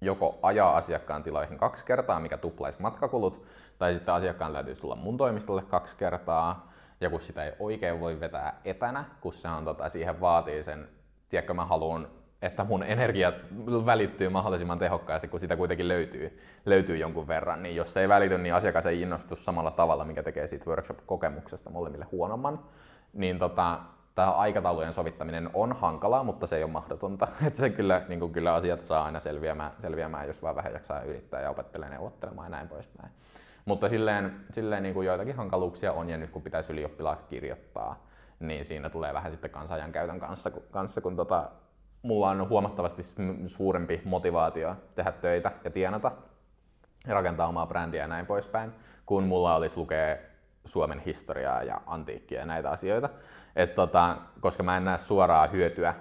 joko ajaa asiakkaan tiloihin kaksi kertaa, mikä tuplaisi matkakulut, tai sitten asiakkaan täytyisi tulla mun toimistolle kaksi kertaa, ja kun sitä ei oikein voi vetää etänä, kun se on, tota, siihen vaatii sen, tiedätkö, mä haluan, että mun energia välittyy mahdollisimman tehokkaasti, kun sitä kuitenkin löytyy, löytyy jonkun verran, niin jos se ei välity, niin asiakas ei innostu samalla tavalla, mikä tekee siitä workshop-kokemuksesta molemmille huonomman, niin tota, tämä aikataulujen sovittaminen on hankalaa, mutta se ei ole mahdotonta. *laughs* Että se kyllä, niin kuin kyllä asiat saa aina selviämään, selviämään, jos vaan vähän jaksaa yrittää ja opettelee neuvottelemaan ja näin poispäin. Mutta silleen, silleen niin kuin joitakin hankaluuksia on, ja nyt kun pitäisi ylioppilaat kirjoittaa, niin siinä tulee vähän sitten kansajan käytön kanssa, kun, kanssa, kun tota, mulla on huomattavasti suurempi motivaatio tehdä töitä ja tienata, ja rakentaa omaa brändiä ja näin poispäin, kun mulla olisi lukea Suomen historiaa ja antiikkia ja näitä asioita. Et tota, koska mä en näe suoraa hyötyä,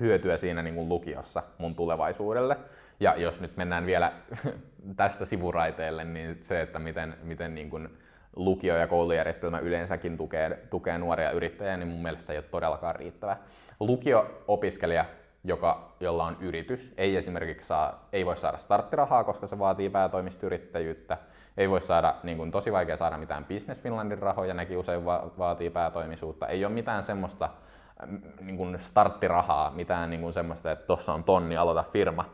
hyötyä siinä niin lukiossa mun tulevaisuudelle. Ja jos nyt mennään vielä *laughs* tästä sivuraiteelle, niin se, että miten, miten niin kuin lukio- ja koulujärjestelmä yleensäkin tukee, tukee nuoria yrittäjiä, niin mun mielestä ei ole todellakaan riittävä. Lukio-opiskelija, joka, jolla on yritys, ei esimerkiksi saa, ei voi saada starttirahaa, koska se vaatii päätoimistuyrittäjyyttä ei voi saada, niin kuin, tosi vaikea saada mitään Business Finlandin rahoja, nekin usein va- vaatii päätoimisuutta. Ei ole mitään semmoista mm, niin kuin starttirahaa, mitään niin kuin semmoista, että tuossa on tonni, aloita firma,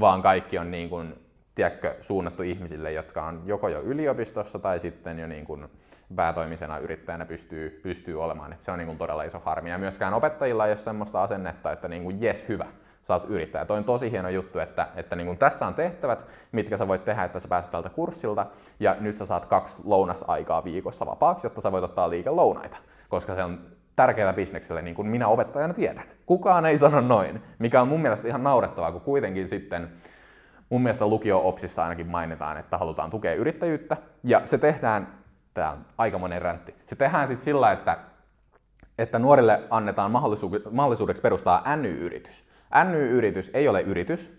vaan kaikki on niin kuin, tiedätkö, suunnattu ihmisille, jotka on joko jo yliopistossa tai sitten jo niin kuin päätoimisena yrittäjänä pystyy, pystyy olemaan. Et se on niin kuin todella iso harmi. Ja myöskään opettajilla ei ole semmoista asennetta, että niin kuin, jes, hyvä, sä oot yrittäjä. Toi on tosi hieno juttu, että, että niin kun tässä on tehtävät, mitkä sä voit tehdä, että sä pääset tältä kurssilta, ja nyt sä saat kaksi lounasaikaa viikossa vapaaksi, jotta sä voit ottaa liike lounaita, koska se on tärkeää bisnekselle, niin kuin minä opettajana tiedän. Kukaan ei sano noin, mikä on mun mielestä ihan naurettavaa, kun kuitenkin sitten mun mielestä lukio-opsissa ainakin mainitaan, että halutaan tukea yrittäjyyttä, ja se tehdään, tämä on aikamoinen räntti, se tehdään sitten sillä, että että nuorille annetaan mahdollisuudeksi perustaa NY-yritys. NY-yritys ei ole yritys.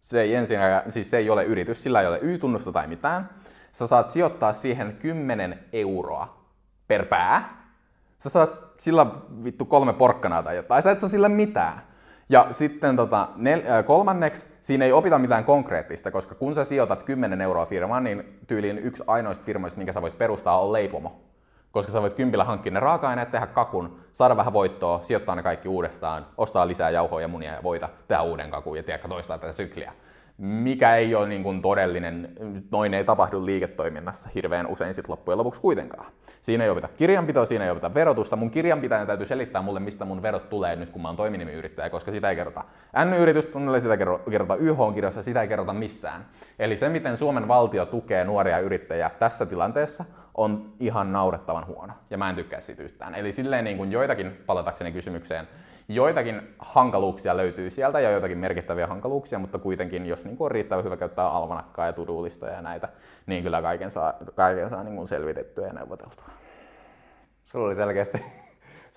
Se ei, ensinnäkään, siis se ei ole yritys, sillä ei ole Y-tunnusta tai mitään. Sä saat sijoittaa siihen 10 euroa per pää. Sä saat sillä vittu kolme porkkanaa tai jotain. Sä et saa sillä mitään. Ja sitten tota, nel, äh, kolmanneksi, siinä ei opita mitään konkreettista, koska kun sä sijoitat 10 euroa firmaan, niin tyyliin yksi ainoista firmoista, minkä sä voit perustaa, on leipomo koska sä voit kympillä hankkia ne raaka-aineet, tehdä kakun, saada vähän voittoa, sijoittaa ne kaikki uudestaan, ostaa lisää jauhoja, munia ja voita, tehdä uuden kakun ja tiedä, toistaa tätä sykliä. Mikä ei ole niin kuin todellinen, noin ei tapahdu liiketoiminnassa hirveän usein sit loppujen lopuksi kuitenkaan. Siinä ei opita kirjanpitoa, siinä ei opita verotusta. Mun kirjanpitäjän täytyy selittää mulle, mistä mun verot tulee nyt, kun mä oon toiminimiyrittäjä, koska sitä ei kerrota N-yritystunnille, sitä ei kerrota YH-kirjassa, sitä ei kerrota missään. Eli se, miten Suomen valtio tukee nuoria yrittäjiä tässä tilanteessa, on ihan naurettavan huono. Ja mä en tykkää siitä yhtään. Eli silleen niin kuin joitakin, palatakseni kysymykseen, joitakin hankaluuksia löytyy sieltä ja joitakin merkittäviä hankaluuksia, mutta kuitenkin, jos niin kuin on riittävän hyvä käyttää almanakkaa ja tudulista ja näitä, niin kyllä kaiken saa, kaiken saa niin kuin selvitettyä ja neuvoteltua. Sulla oli selkeästi,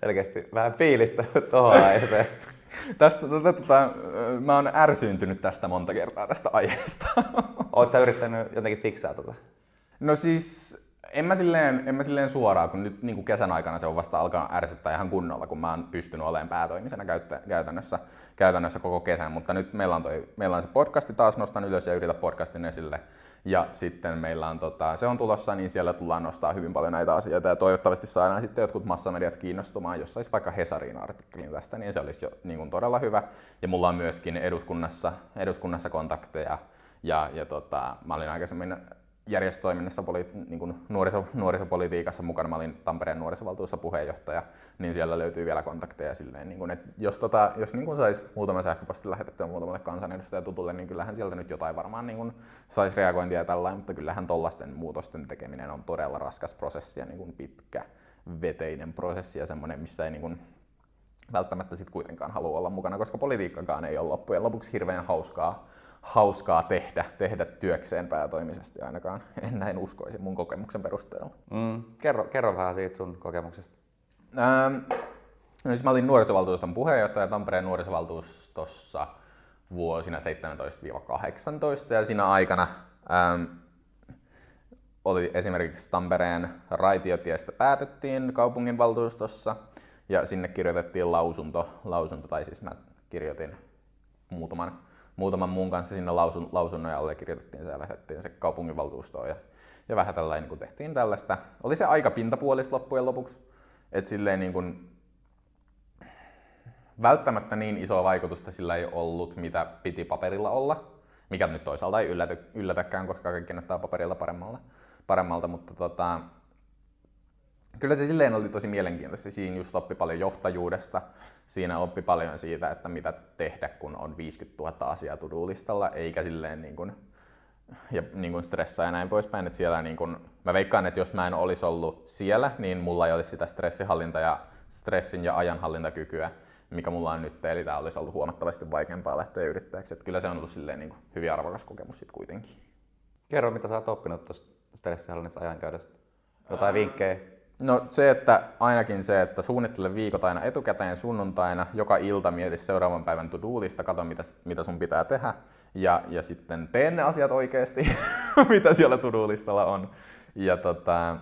selkeästi vähän fiilistä tuohon aiheeseen. tästä, tota, tota, mä oon ärsyyntynyt tästä monta kertaa tästä aiheesta. Oot sä yrittänyt jotenkin fiksaa tota? No siis en mä silleen, en mä silleen suoraan, kun nyt niin kuin kesän aikana se on vasta alkanut ärsyttää ihan kunnolla, kun mä oon pystynyt olemaan päätoimisena käytännössä, käytännössä koko kesän. Mutta nyt meillä on, toi, meillä on se podcasti taas, nostan ylös ja yritä podcastin esille. Ja sitten meillä on, tota, se on tulossa, niin siellä tullaan nostaa hyvin paljon näitä asioita. Ja toivottavasti saadaan sitten jotkut massamediat kiinnostumaan, jos saisi vaikka Hesarin artikkelin tästä, niin se olisi jo niin kuin todella hyvä. Ja mulla on myöskin eduskunnassa, eduskunnassa kontakteja. Ja, ja tota, mä olin aikaisemmin järjestötoiminnassa niin kuin nuoriso, nuorisopolitiikassa mukana. Mä olin Tampereen nuorisovaltuussa puheenjohtaja, niin siellä löytyy vielä kontakteja silleen, niin kuin, että jos, tota, jos niin kuin saisi muutama sähköposti lähetettyä muutamalle kansanedustajan tutulle, niin kyllähän sieltä nyt jotain varmaan niin kuin saisi reagointia ja tällainen, mutta kyllähän tollaisten muutosten tekeminen on todella raskas prosessi ja niin kuin pitkä veteinen prosessi ja semmoinen, missä ei niin kuin välttämättä sit kuitenkaan halua olla mukana, koska politiikkakaan ei ole loppujen lopuksi hirveän hauskaa hauskaa tehdä, tehdä työkseen päätoimisesti ainakaan. En näin uskoisi mun kokemuksen perusteella. Mm. Kerro, kerro vähän siitä sun kokemuksesta. Ähm, no siis mä olin nuorisovaltuuston puheenjohtaja Tampereen nuorisovaltuustossa vuosina 17-18 ja siinä aikana ähm, oli esimerkiksi Tampereen raitiotiestä päätettiin kaupunginvaltuustossa ja sinne kirjoitettiin lausunto, lausunto tai siis mä kirjoitin muutaman muutaman muun kanssa sinne lausun, lausunnon ja allekirjoitettiin se ja lähdettiin se kaupunginvaltuustoon ja, ja vähän tällainen niin tehtiin tällaista. Oli se aika pintapuolis loppujen lopuksi, että silleen niin kuin, välttämättä niin isoa vaikutusta sillä ei ollut, mitä piti paperilla olla, mikä nyt toisaalta ei yllätä, yllätäkään, koska kaikki näyttää paperilla paremmalta, paremmalta mutta tota, Kyllä se silleen oli tosi mielenkiintoista. Siinä just oppi paljon johtajuudesta. Siinä oppi paljon siitä, että mitä tehdä, kun on 50 000 asiaa to-do-listalla, eikä silleen niin kuin, ja niin kuin stressaa ja näin poispäin. Että siellä niin kuin, mä veikkaan, että jos mä en olisi ollut siellä, niin mulla ei olisi sitä stressihallinta ja stressin ja ajanhallintakykyä, mikä mulla on nyt, eli tämä olisi ollut huomattavasti vaikeampaa lähteä yrittäjäksi. Että kyllä se on ollut silleen niin kuin hyvin arvokas kokemus sitten kuitenkin. Kerro, mitä sä oot oppinut tuosta stressihallinnasta ajankäytöstä. Jotain vinkkejä? No se, että ainakin se, että suunnittele viikot aina etukäteen sunnuntaina, joka ilta mieti seuraavan päivän to-do-lista, katso mitä, mitä sun pitää tehdä ja, ja sitten tee ne asiat oikeasti, *laughs* mitä siellä to-do-listalla on. Ja tota,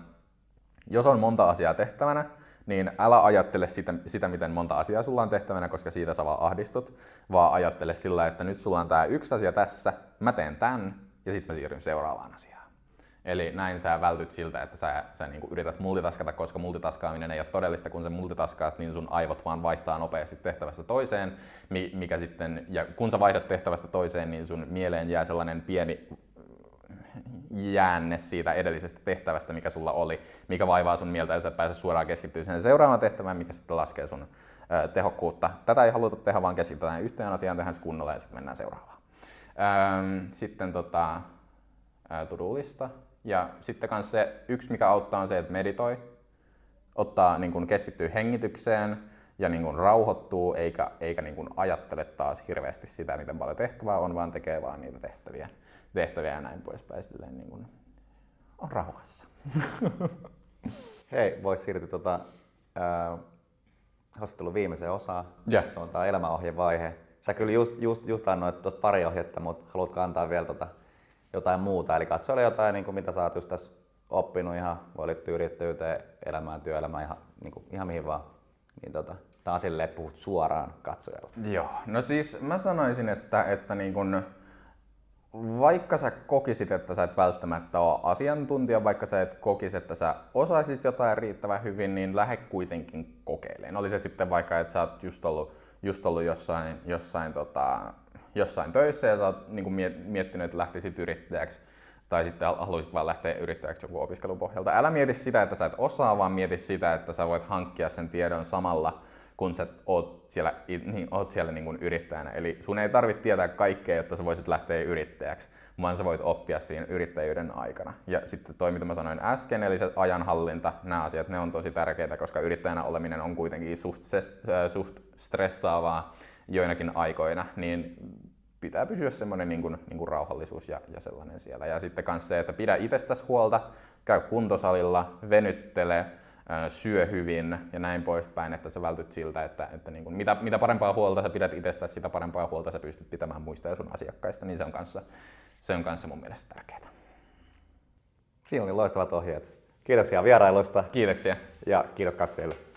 jos on monta asiaa tehtävänä, niin älä ajattele sitä, sitä, miten monta asiaa sulla on tehtävänä, koska siitä sä vaan ahdistut, vaan ajattele sillä, että nyt sulla on tämä yksi asia tässä, mä teen tämän ja sitten mä siirryn seuraavaan asiaan. Eli näin sä vältyt siltä, että sä, sä niinku yrität multitaskata, koska multitaskaaminen ei ole todellista, kun sä multitaskaat, niin sun aivot vaan vaihtaa nopeasti tehtävästä toiseen, mikä sitten, ja kun sä vaihdat tehtävästä toiseen, niin sun mieleen jää sellainen pieni jäänne siitä edellisestä tehtävästä, mikä sulla oli, mikä vaivaa sun mieltä ja sä pääset suoraan keskittyä sen seuraavaan tehtävään, mikä sitten laskee sun ö, tehokkuutta. Tätä ei haluta tehdä, vaan keskitytään yhteen asiaan, tehdään se kunnolla ja sitten mennään seuraavaan. Öm, sitten tota, to-do-lista. Ja sitten myös se yksi, mikä auttaa, on se, että meditoi, ottaa, niin kuin keskittyy hengitykseen ja niin kuin rauhoittuu, eikä, eikä niin kuin ajattele taas hirveästi sitä, miten paljon tehtävää on, vaan tekee vaan niitä tehtäviä, tehtäviä ja näin poispäin. Silleen niin kuin on rauhassa. *laughs* Hei, voisi siirtyä tuota, äh, haastattelun viimeiseen osaan. Yeah. Se on tämä elämäohjevaihe. Sä kyllä just, just, just annoit tuosta pari ohjetta, mutta haluatko antaa vielä tota jotain muuta. Eli katsoa jotain, niin kuin mitä sä oot just tässä oppinut ihan, voi liittyä yrittäjyyteen, elämään, työelämään, ihan, niin kuin, ihan mihin vaan. Niin tota, taas silleen puhut suoraan katsojalle. Joo, no siis mä sanoisin, että, että niin kun, vaikka sä kokisit, että sä et välttämättä ole asiantuntija, vaikka sä et kokisi, että sä osaisit jotain riittävän hyvin, niin lähde kuitenkin kokeilemaan. Oli se sitten vaikka, että sä oot just ollut, just ollut jossain, jossain tota, jossain töissä ja sä oot niin miettinyt, että lähtisit yrittäjäksi tai sitten haluaisit vaan lähteä yrittäjäksi joku opiskelun pohjalta. Älä mieti sitä, että sä et osaa, vaan mieti sitä, että sä voit hankkia sen tiedon samalla, kun sä oot siellä, niin, oot siellä niin kuin yrittäjänä. Eli sun ei tarvitse tietää kaikkea, jotta sä voisit lähteä yrittäjäksi, vaan sä voit oppia siinä yrittäjyyden aikana. Ja sitten toi, mitä mä sanoin äsken, eli se ajanhallinta, nämä asiat, ne on tosi tärkeitä, koska yrittäjänä oleminen on kuitenkin suht, suht stressaavaa joinakin aikoina, niin pitää pysyä semmoinen niin kuin, niin kuin rauhallisuus ja, ja sellainen siellä. Ja sitten myös se, että pidä itsestäsi huolta, käy kuntosalilla, venyttele, syö hyvin ja näin poispäin, että sä vältyt siltä, että, että niin kuin, mitä, mitä parempaa huolta sä pidät itsestäsi, sitä parempaa huolta sä pystyt pitämään muista ja sun asiakkaista, niin se on kanssa, se on kanssa mun mielestä tärkeää. Siinä oli loistavat ohjeet. Kiitoksia vierailusta. Kiitoksia. Ja kiitos katsojille.